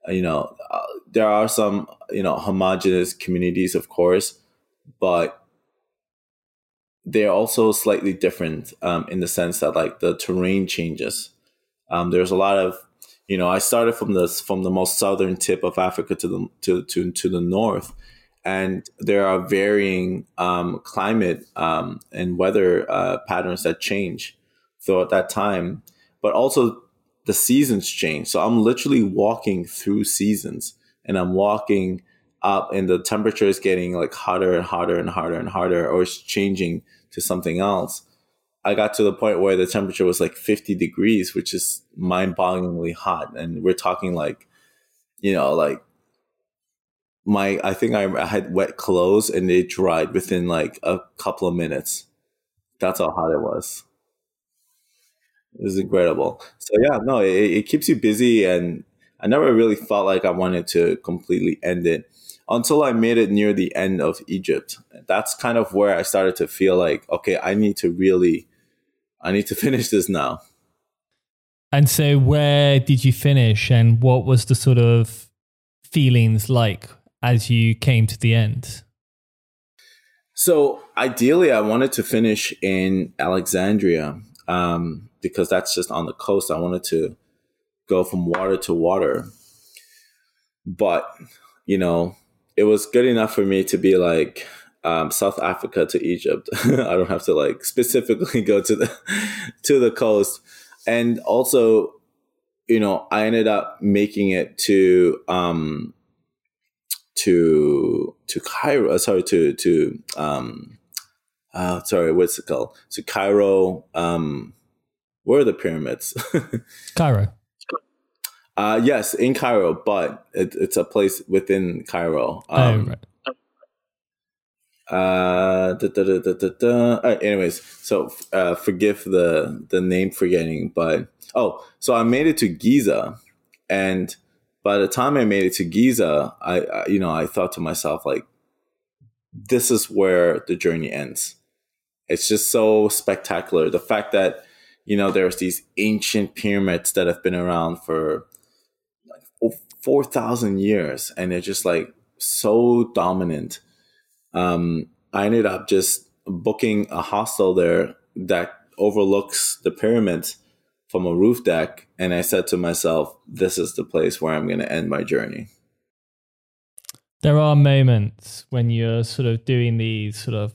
[SPEAKER 1] you know uh, there are some you know homogenous communities, of course, but they're also slightly different um, in the sense that like the terrain changes. Um, there's a lot of, you know, I started from the from the most southern tip of Africa to the to to, to the north, and there are varying um, climate um, and weather uh, patterns that change throughout that time, but also the seasons change. So I'm literally walking through seasons, and I'm walking up and the temperature is getting like hotter and hotter and hotter and hotter or it's changing to something else i got to the point where the temperature was like 50 degrees which is mind-bogglingly hot and we're talking like you know like my i think I, had wet clothes and they dried within like a couple of minutes that's how hot it was it was incredible so yeah no it, it keeps you busy and i never really felt like i wanted to completely end it until I made it near the end of Egypt. That's kind of where I started to feel like, okay, I need to really, I need to finish this now.
[SPEAKER 2] And so, where did you finish, and what was the sort of feelings like as you came to the end?
[SPEAKER 1] So, ideally, I wanted to finish in Alexandria um, because that's just on the coast. I wanted to go from water to water. But, you know, it was good enough for me to be like um, South Africa to Egypt. I don't have to like specifically go to the to the coast, and also, you know, I ended up making it to um, to to Cairo. Uh, sorry, to to um, uh, sorry, what's it called? To Cairo. Um, where are the pyramids?
[SPEAKER 2] Cairo.
[SPEAKER 1] Uh, yes, in Cairo, but it, it's a place within Cairo.
[SPEAKER 2] Um, oh, right.
[SPEAKER 1] Uh, da, da, da, uh, anyways, so uh, forgive the the name forgetting, but oh, so I made it to Giza, and by the time I made it to Giza, I, I you know I thought to myself like, this is where the journey ends. It's just so spectacular. The fact that you know there's these ancient pyramids that have been around for 4,000 years and they're just like so dominant. Um, I ended up just booking a hostel there that overlooks the pyramids from a roof deck. And I said to myself, this is the place where I'm going to end my journey.
[SPEAKER 2] There are moments when you're sort of doing these sort of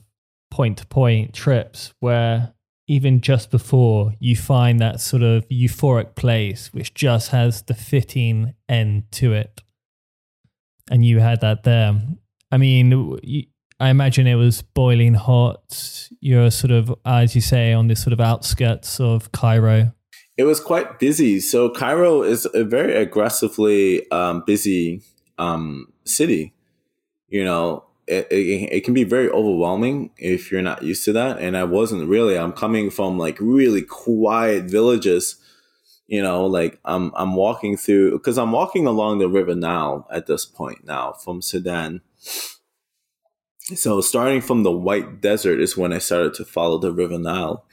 [SPEAKER 2] point to point trips where even just before you find that sort of euphoric place which just has the fitting end to it and you had that there i mean i imagine it was boiling hot you're sort of as you say on this sort of outskirts of cairo
[SPEAKER 1] it was quite busy so cairo is a very aggressively um, busy um, city you know it, it, it, can be very overwhelming if you're not used to that. And I wasn't really. I'm coming from like really quiet villages, you know, like I'm I'm walking through because I'm walking along the river Nile at this point now from Sudan. So starting from the White Desert is when I started to follow the river Nile,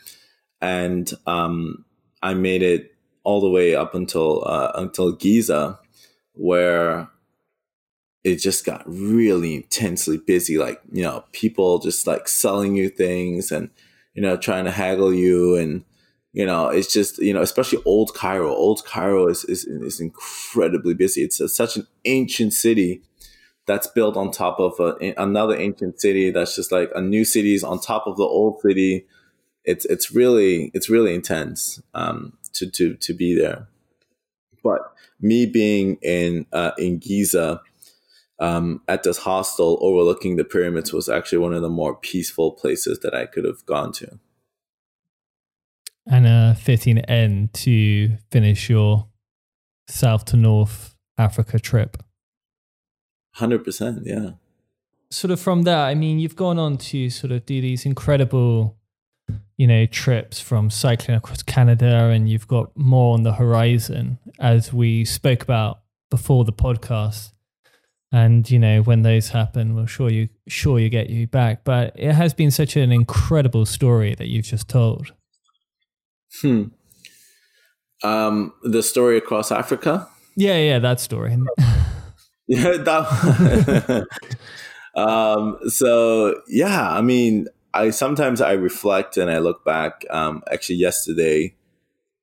[SPEAKER 1] and um, I made it all the way up until uh, until Giza, where it just got really intensely busy. Like, you know, people just like selling you things and, you know, trying to haggle you. And, you know, it's just, you know, especially old Cairo. Old Cairo is, is, is incredibly busy. It's a, such an ancient city that's built on top of a, another ancient city that's just like a new city is on top of the old city. It's, it's really, it's really intense, um, to, to, to be there. But me being in, uh, in Giza, um, at this hostel overlooking the pyramids was actually one of the more peaceful places that I could have gone to.
[SPEAKER 2] And a fitting end to finish your south to north Africa trip.
[SPEAKER 1] 100%, yeah.
[SPEAKER 2] Sort of from that, I mean, you've gone on to sort of do these incredible, you know, trips from cycling across Canada, and you've got more on the horizon, as we spoke about before the podcast. And you know when those happen we'll sure you sure you get you back. But it has been such an incredible story that you've just told.
[SPEAKER 1] Hmm. Um the story across africa?
[SPEAKER 2] Yeah yeah that story.
[SPEAKER 1] Yeah that um so yeah i mean i sometimes i reflect and i look back um actually yesterday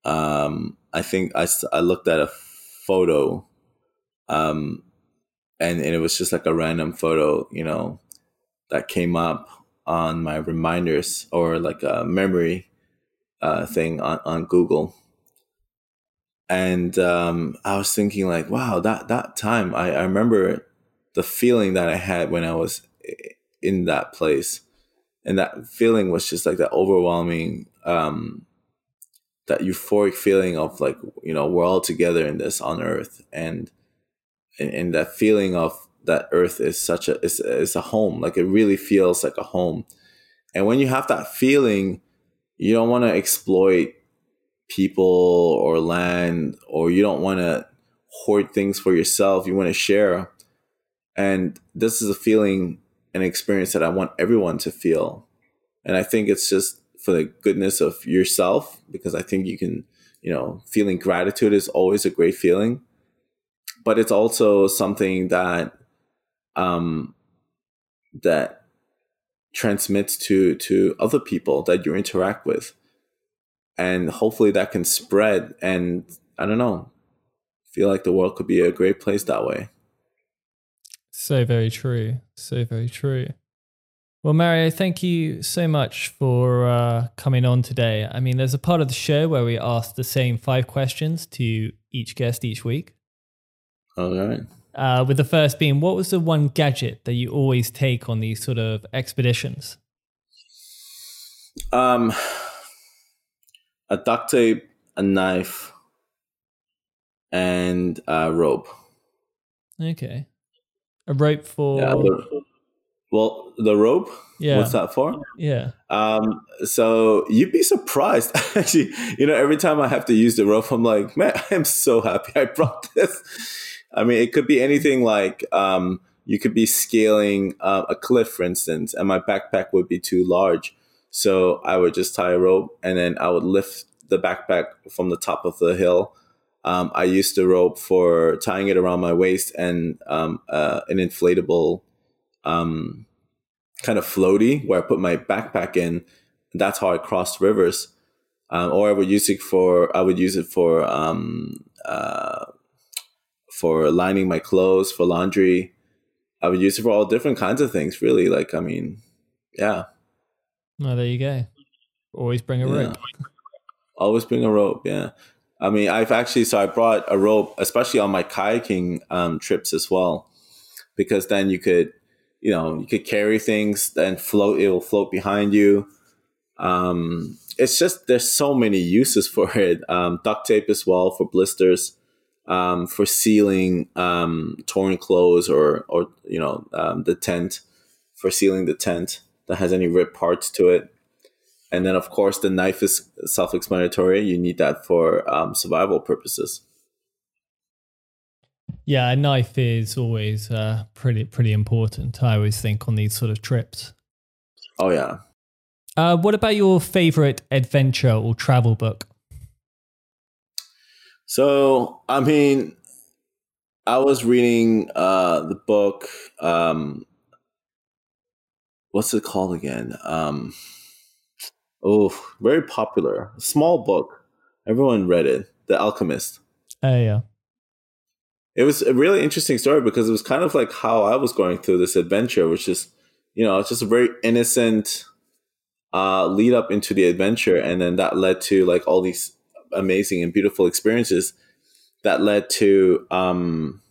[SPEAKER 1] um i think i, I looked at a photo um and, and it was just like a random photo, you know, that came up on my reminders or like a memory uh, thing on, on Google. And um, I was thinking like, wow, that, that time I, I remember the feeling that I had when I was in that place. And that feeling was just like that overwhelming, um, that euphoric feeling of like, you know, we're all together in this on earth. And, and, and that feeling of that earth is such a, is, is a home. Like it really feels like a home. And when you have that feeling, you don't want to exploit people or land, or you don't want to hoard things for yourself. You want to share. And this is a feeling and experience that I want everyone to feel. And I think it's just for the goodness of yourself, because I think you can, you know, feeling gratitude is always a great feeling. But it's also something that um that transmits to to other people that you interact with. And hopefully that can spread and I don't know, feel like the world could be a great place that way.
[SPEAKER 2] So very true. So very true. Well, Mario, thank you so much for uh, coming on today. I mean, there's a part of the show where we ask the same five questions to each guest each week.
[SPEAKER 1] All right.
[SPEAKER 2] Uh, with the first being, what was the one gadget that you always take on these sort of expeditions?
[SPEAKER 1] Um, a duct tape, a knife, and a rope.
[SPEAKER 2] Okay. A rope for.
[SPEAKER 1] Yeah, the, well, the rope.
[SPEAKER 2] Yeah.
[SPEAKER 1] What's that for?
[SPEAKER 2] Yeah.
[SPEAKER 1] Um. So you'd be surprised, actually. You know, every time I have to use the rope, I'm like, man, I'm so happy I brought this. I mean, it could be anything like um, you could be scaling uh, a cliff, for instance, and my backpack would be too large. So I would just tie a rope, and then I would lift the backpack from the top of the hill um, I used the rope for tying it around my waist and um, uh, an inflatable um, kind of floaty where I put my backpack in. That's how I crossed rivers. Um, or I would use it for I would use it for um, uh, for lining my clothes for laundry. I would use it for all different kinds of things. Really, like I mean, yeah.
[SPEAKER 2] Well, there you go. Always bring a
[SPEAKER 1] yeah.
[SPEAKER 2] rope.
[SPEAKER 1] Always bring a rope. Yeah. I mean, I've actually so I brought a rope, especially on my kayaking um, trips as well, because then you could, you know, you could carry things, and float. It will float behind you. Um, it's just there's so many uses for it. Um, duct tape as well for blisters, um, for sealing um, torn clothes or or you know um, the tent, for sealing the tent that has any ripped parts to it. And then, of course, the knife is self explanatory. You need that for um, survival purposes.
[SPEAKER 2] Yeah, a knife is always uh, pretty pretty important. I always think on these sort of trips.
[SPEAKER 1] Oh yeah.
[SPEAKER 2] Uh, what about your favorite adventure or travel book?
[SPEAKER 1] So, I mean, I was reading uh, the book. Um, what's it called again? Um, Oh, very popular. Small book. Everyone read it. The Alchemist.
[SPEAKER 2] Oh, yeah.
[SPEAKER 1] It was a really interesting story because it was kind of like how I was going through this adventure, which is, you know, it's just a very innocent uh, lead up into the adventure. And then that led to like all these amazing and beautiful experiences that led to um,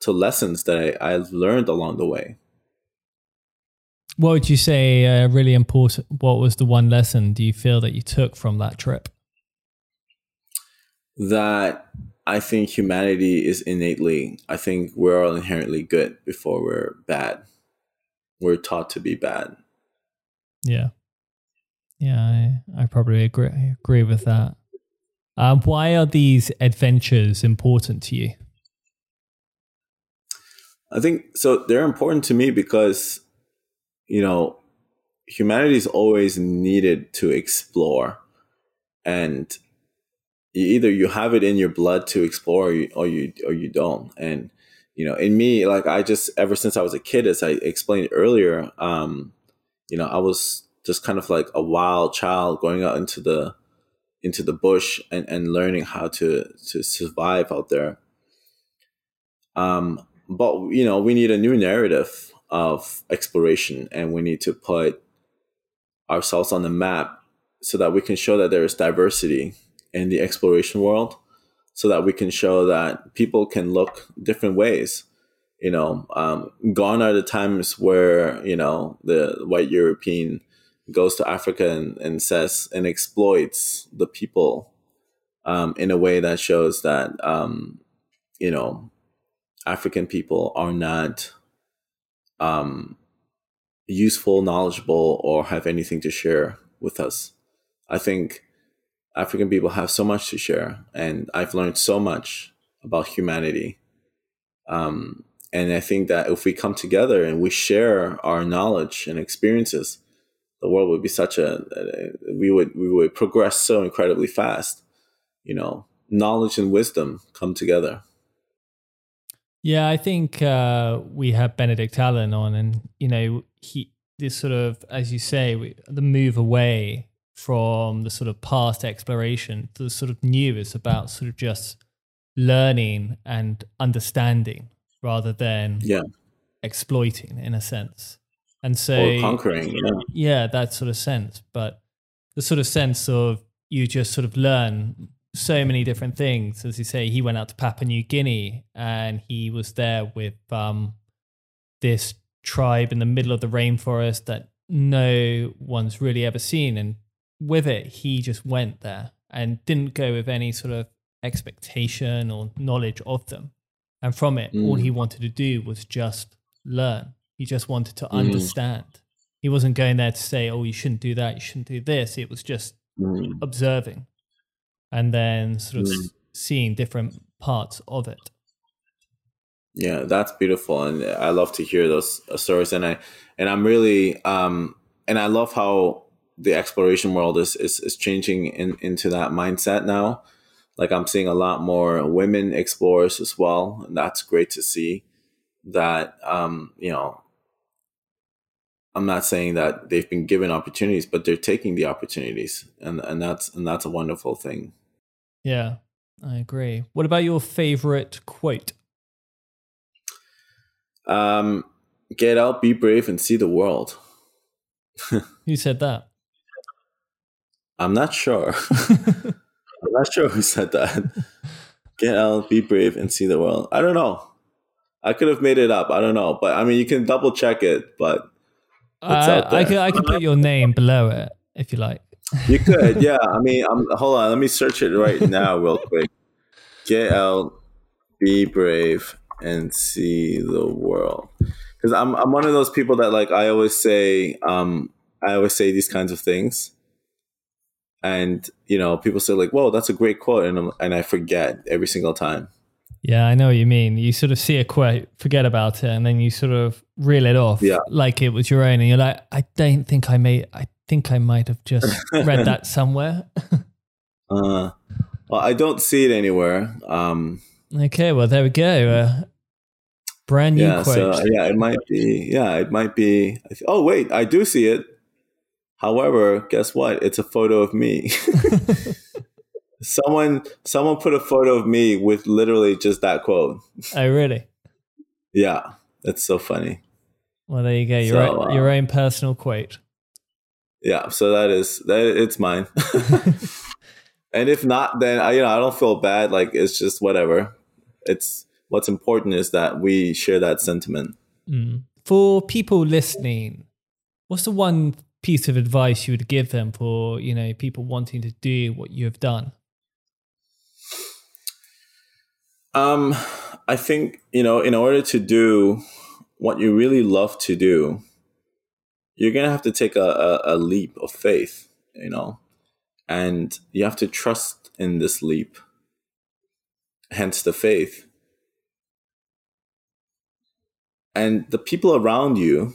[SPEAKER 1] to lessons that I, I learned along the way.
[SPEAKER 2] What would you say uh, really important? What was the one lesson do you feel that you took from that trip?
[SPEAKER 1] That I think humanity is innately, I think we're all inherently good before we're bad. We're taught to be bad.
[SPEAKER 2] Yeah. Yeah, I, I probably agree, I agree with that. Um, why are these adventures important to you?
[SPEAKER 1] I think so. They're important to me because you know, humanity's always needed to explore. And either you have it in your blood to explore or you, or you, or you don't. And, you know, in me, like I just, ever since I was a kid, as I explained earlier, um, you know, I was just kind of like a wild child going out into the, into the bush and, and learning how to, to survive out there. Um, but you know, we need a new narrative of exploration and we need to put ourselves on the map so that we can show that there is diversity in the exploration world so that we can show that people can look different ways. You know, um, gone are the times where you know the white European goes to Africa and, and says and exploits the people um, in a way that shows that um, you know African people are not um, useful, knowledgeable, or have anything to share with us. I think African people have so much to share, and I've learned so much about humanity. Um, and I think that if we come together and we share our knowledge and experiences, the world would be such a we would we would progress so incredibly fast. You know, knowledge and wisdom come together.
[SPEAKER 2] Yeah, I think uh, we have Benedict Allen on, and you know, he this sort of, as you say, we, the move away from the sort of past exploration to the sort of new is about sort of just learning and understanding rather than
[SPEAKER 1] yeah.
[SPEAKER 2] exploiting in a sense. And so
[SPEAKER 1] or conquering, yeah.
[SPEAKER 2] yeah, that sort of sense. But the sort of sense of you just sort of learn so many different things. As you say, he went out to Papua New Guinea and he was there with um, this tribe in the middle of the rainforest that no one's really ever seen. And with it, he just went there and didn't go with any sort of expectation or knowledge of them. And from it, mm. all he wanted to do was just learn. He just wanted to mm. understand. He wasn't going there to say, oh, you shouldn't do that, you shouldn't do this. It was just mm. observing and then sort of mm. seeing different parts of it.
[SPEAKER 1] Yeah, that's beautiful, and I love to hear those uh, stories. And I and I'm really um and I love how the exploration world is is, is changing in, into that mindset now like I'm seeing a lot more women explorers as well, and that's great to see. That um, you know, I'm not saying that they've been given opportunities, but they're taking the opportunities, and and that's and that's a wonderful thing.
[SPEAKER 2] Yeah, I agree. What about your favorite quote?
[SPEAKER 1] Um, get out, be brave, and see the world.
[SPEAKER 2] Who said that?
[SPEAKER 1] I'm not sure. I'm not sure who said that. Get out, be brave, and see the world. I don't know. I could have made it up. I don't know, but I mean, you can double check it. But
[SPEAKER 2] uh, I could I could put your name below it if you like.
[SPEAKER 1] You could, yeah. I mean, I'm, hold on. Let me search it right now, real quick. Get out, be brave, and see the world. Because I'm I'm one of those people that like I always say um I always say these kinds of things, and you know people say like whoa that's a great quote and, I'm, and i forget every single time
[SPEAKER 2] yeah i know what you mean you sort of see a quote forget about it and then you sort of reel it off
[SPEAKER 1] yeah.
[SPEAKER 2] like it was your own and you're like i don't think i made, i think i might have just read that somewhere
[SPEAKER 1] uh well i don't see it anywhere um
[SPEAKER 2] okay well there we go uh, brand new
[SPEAKER 1] yeah,
[SPEAKER 2] quote
[SPEAKER 1] so, yeah it might be yeah it might be oh wait i do see it However, guess what? It's a photo of me. someone someone put a photo of me with literally just that quote.
[SPEAKER 2] Oh, really?
[SPEAKER 1] yeah, that's so funny.
[SPEAKER 2] Well, there you go. Your so, own, uh, your own personal quote.
[SPEAKER 1] Yeah, so that is that. It's mine. and if not, then I, you know I don't feel bad. Like it's just whatever. It's what's important is that we share that sentiment.
[SPEAKER 2] Mm. For people listening, what's the one piece of advice you would give them for you know people wanting to do what you have done
[SPEAKER 1] um i think you know in order to do what you really love to do you're gonna have to take a, a, a leap of faith you know and you have to trust in this leap hence the faith and the people around you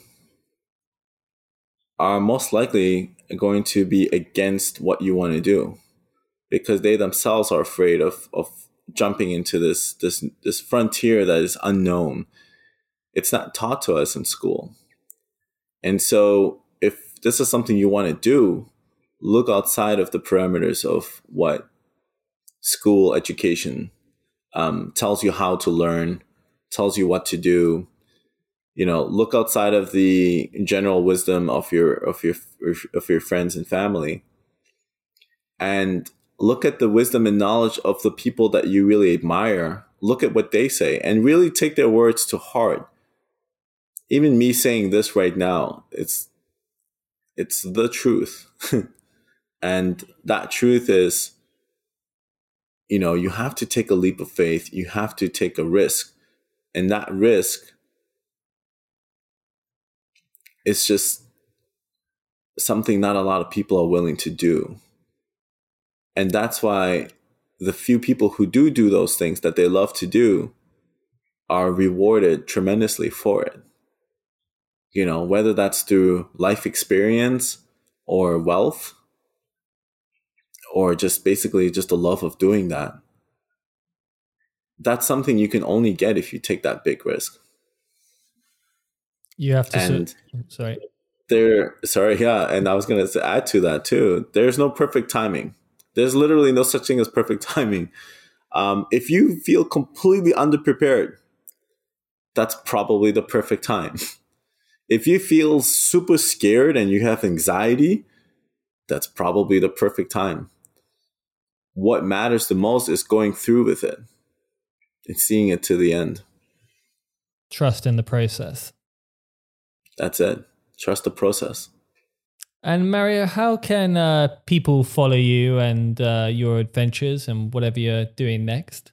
[SPEAKER 1] are most likely going to be against what you want to do because they themselves are afraid of, of jumping into this, this, this frontier that is unknown. It's not taught to us in school. And so if this is something you want to do, look outside of the parameters of what school education um, tells you how to learn, tells you what to do, you know look outside of the general wisdom of your of your of your friends and family and look at the wisdom and knowledge of the people that you really admire look at what they say and really take their words to heart. Even me saying this right now, it's it's the truth. and that truth is you know, you have to take a leap of faith, you have to take a risk. And that risk is just something not a lot of people are willing to do. And that's why the few people who do do those things that they love to do are rewarded tremendously for it. You know, whether that's through life experience or wealth or just basically just the love of doing that. That's something you can only get if you take that big risk.
[SPEAKER 2] You have to. And su- sorry.
[SPEAKER 1] There, sorry, yeah, and I was going to add to that too. There's no perfect timing. There's literally no such thing as perfect timing. Um, if you feel completely underprepared, that's probably the perfect time. if you feel super scared and you have anxiety, that's probably the perfect time. What matters the most is going through with it and seeing it to the end.
[SPEAKER 2] Trust in the process.
[SPEAKER 1] That's it. Trust the process.
[SPEAKER 2] And Mario, how can uh, people follow you and uh, your adventures and whatever you're doing next?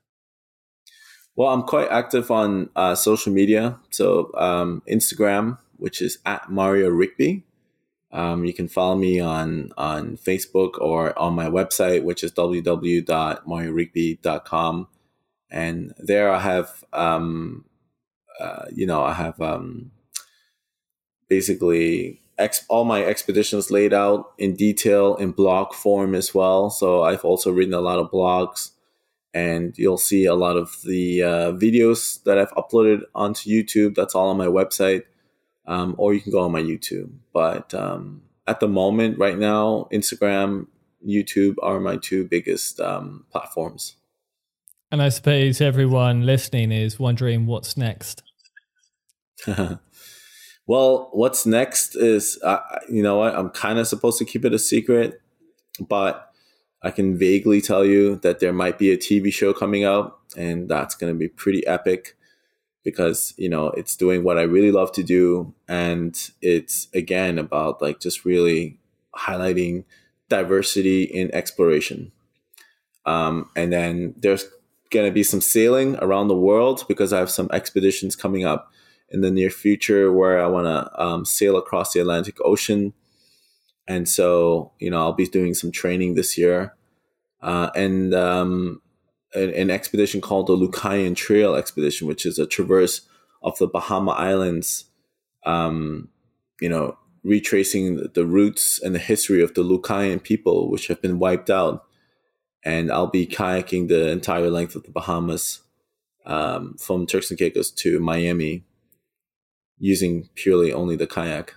[SPEAKER 1] Well, I'm quite active on uh, social media. So um, Instagram, which is at Mario Rigby. Um, you can follow me on on Facebook or on my website, which is www.mariorigby.com. And there I have, um, uh, you know, I have um, basically ex- all my expeditions laid out in detail in blog form as well. So I've also written a lot of blogs, and you'll see a lot of the uh, videos that I've uploaded onto YouTube. That's all on my website, um, or you can go on my YouTube. But um, at the moment, right now, Instagram, YouTube are my two biggest um, platforms.
[SPEAKER 2] And I suppose everyone listening is wondering what's next.
[SPEAKER 1] Well, what's next is, uh, you know what? I'm kind of supposed to keep it a secret, but I can vaguely tell you that there might be a TV show coming out, and that's going to be pretty epic because, you know, it's doing what I really love to do. And it's, again, about like just really highlighting diversity in exploration. Um, and then there's going to be some sailing around the world because I have some expeditions coming up in the near future where I want to um, sail across the Atlantic Ocean. And so, you know, I'll be doing some training this year. Uh, and um, an, an, expedition called the Lucayan Trail Expedition, which is a traverse of the Bahama Islands, um, you know, retracing the roots and the history of the Lucayan people, which have been wiped out. And I'll be kayaking the entire length of the Bahamas um, from Turks and Caicos to Miami using purely only the kayak.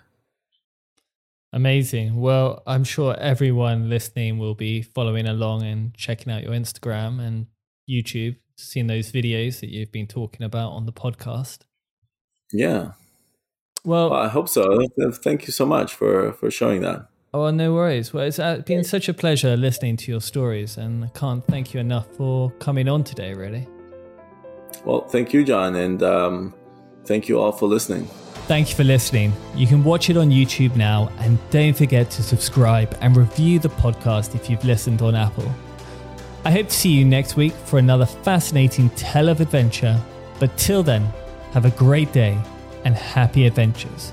[SPEAKER 2] Amazing. Well, I'm sure everyone listening will be following along and checking out your Instagram and YouTube, seen those videos that you've been talking about on the podcast.
[SPEAKER 1] Yeah. Well, well I hope so. Thank you so much for for showing that.
[SPEAKER 2] Oh, no worries. Well, it's been such a pleasure listening to your stories, and I can't thank you enough for coming on today, really.
[SPEAKER 1] Well, thank you, John, and um, Thank you all for listening.
[SPEAKER 2] Thank you for listening. You can watch it on YouTube now, and don't forget to subscribe and review the podcast if you've listened on Apple. I hope to see you next week for another fascinating tale of adventure. But till then, have a great day and happy adventures.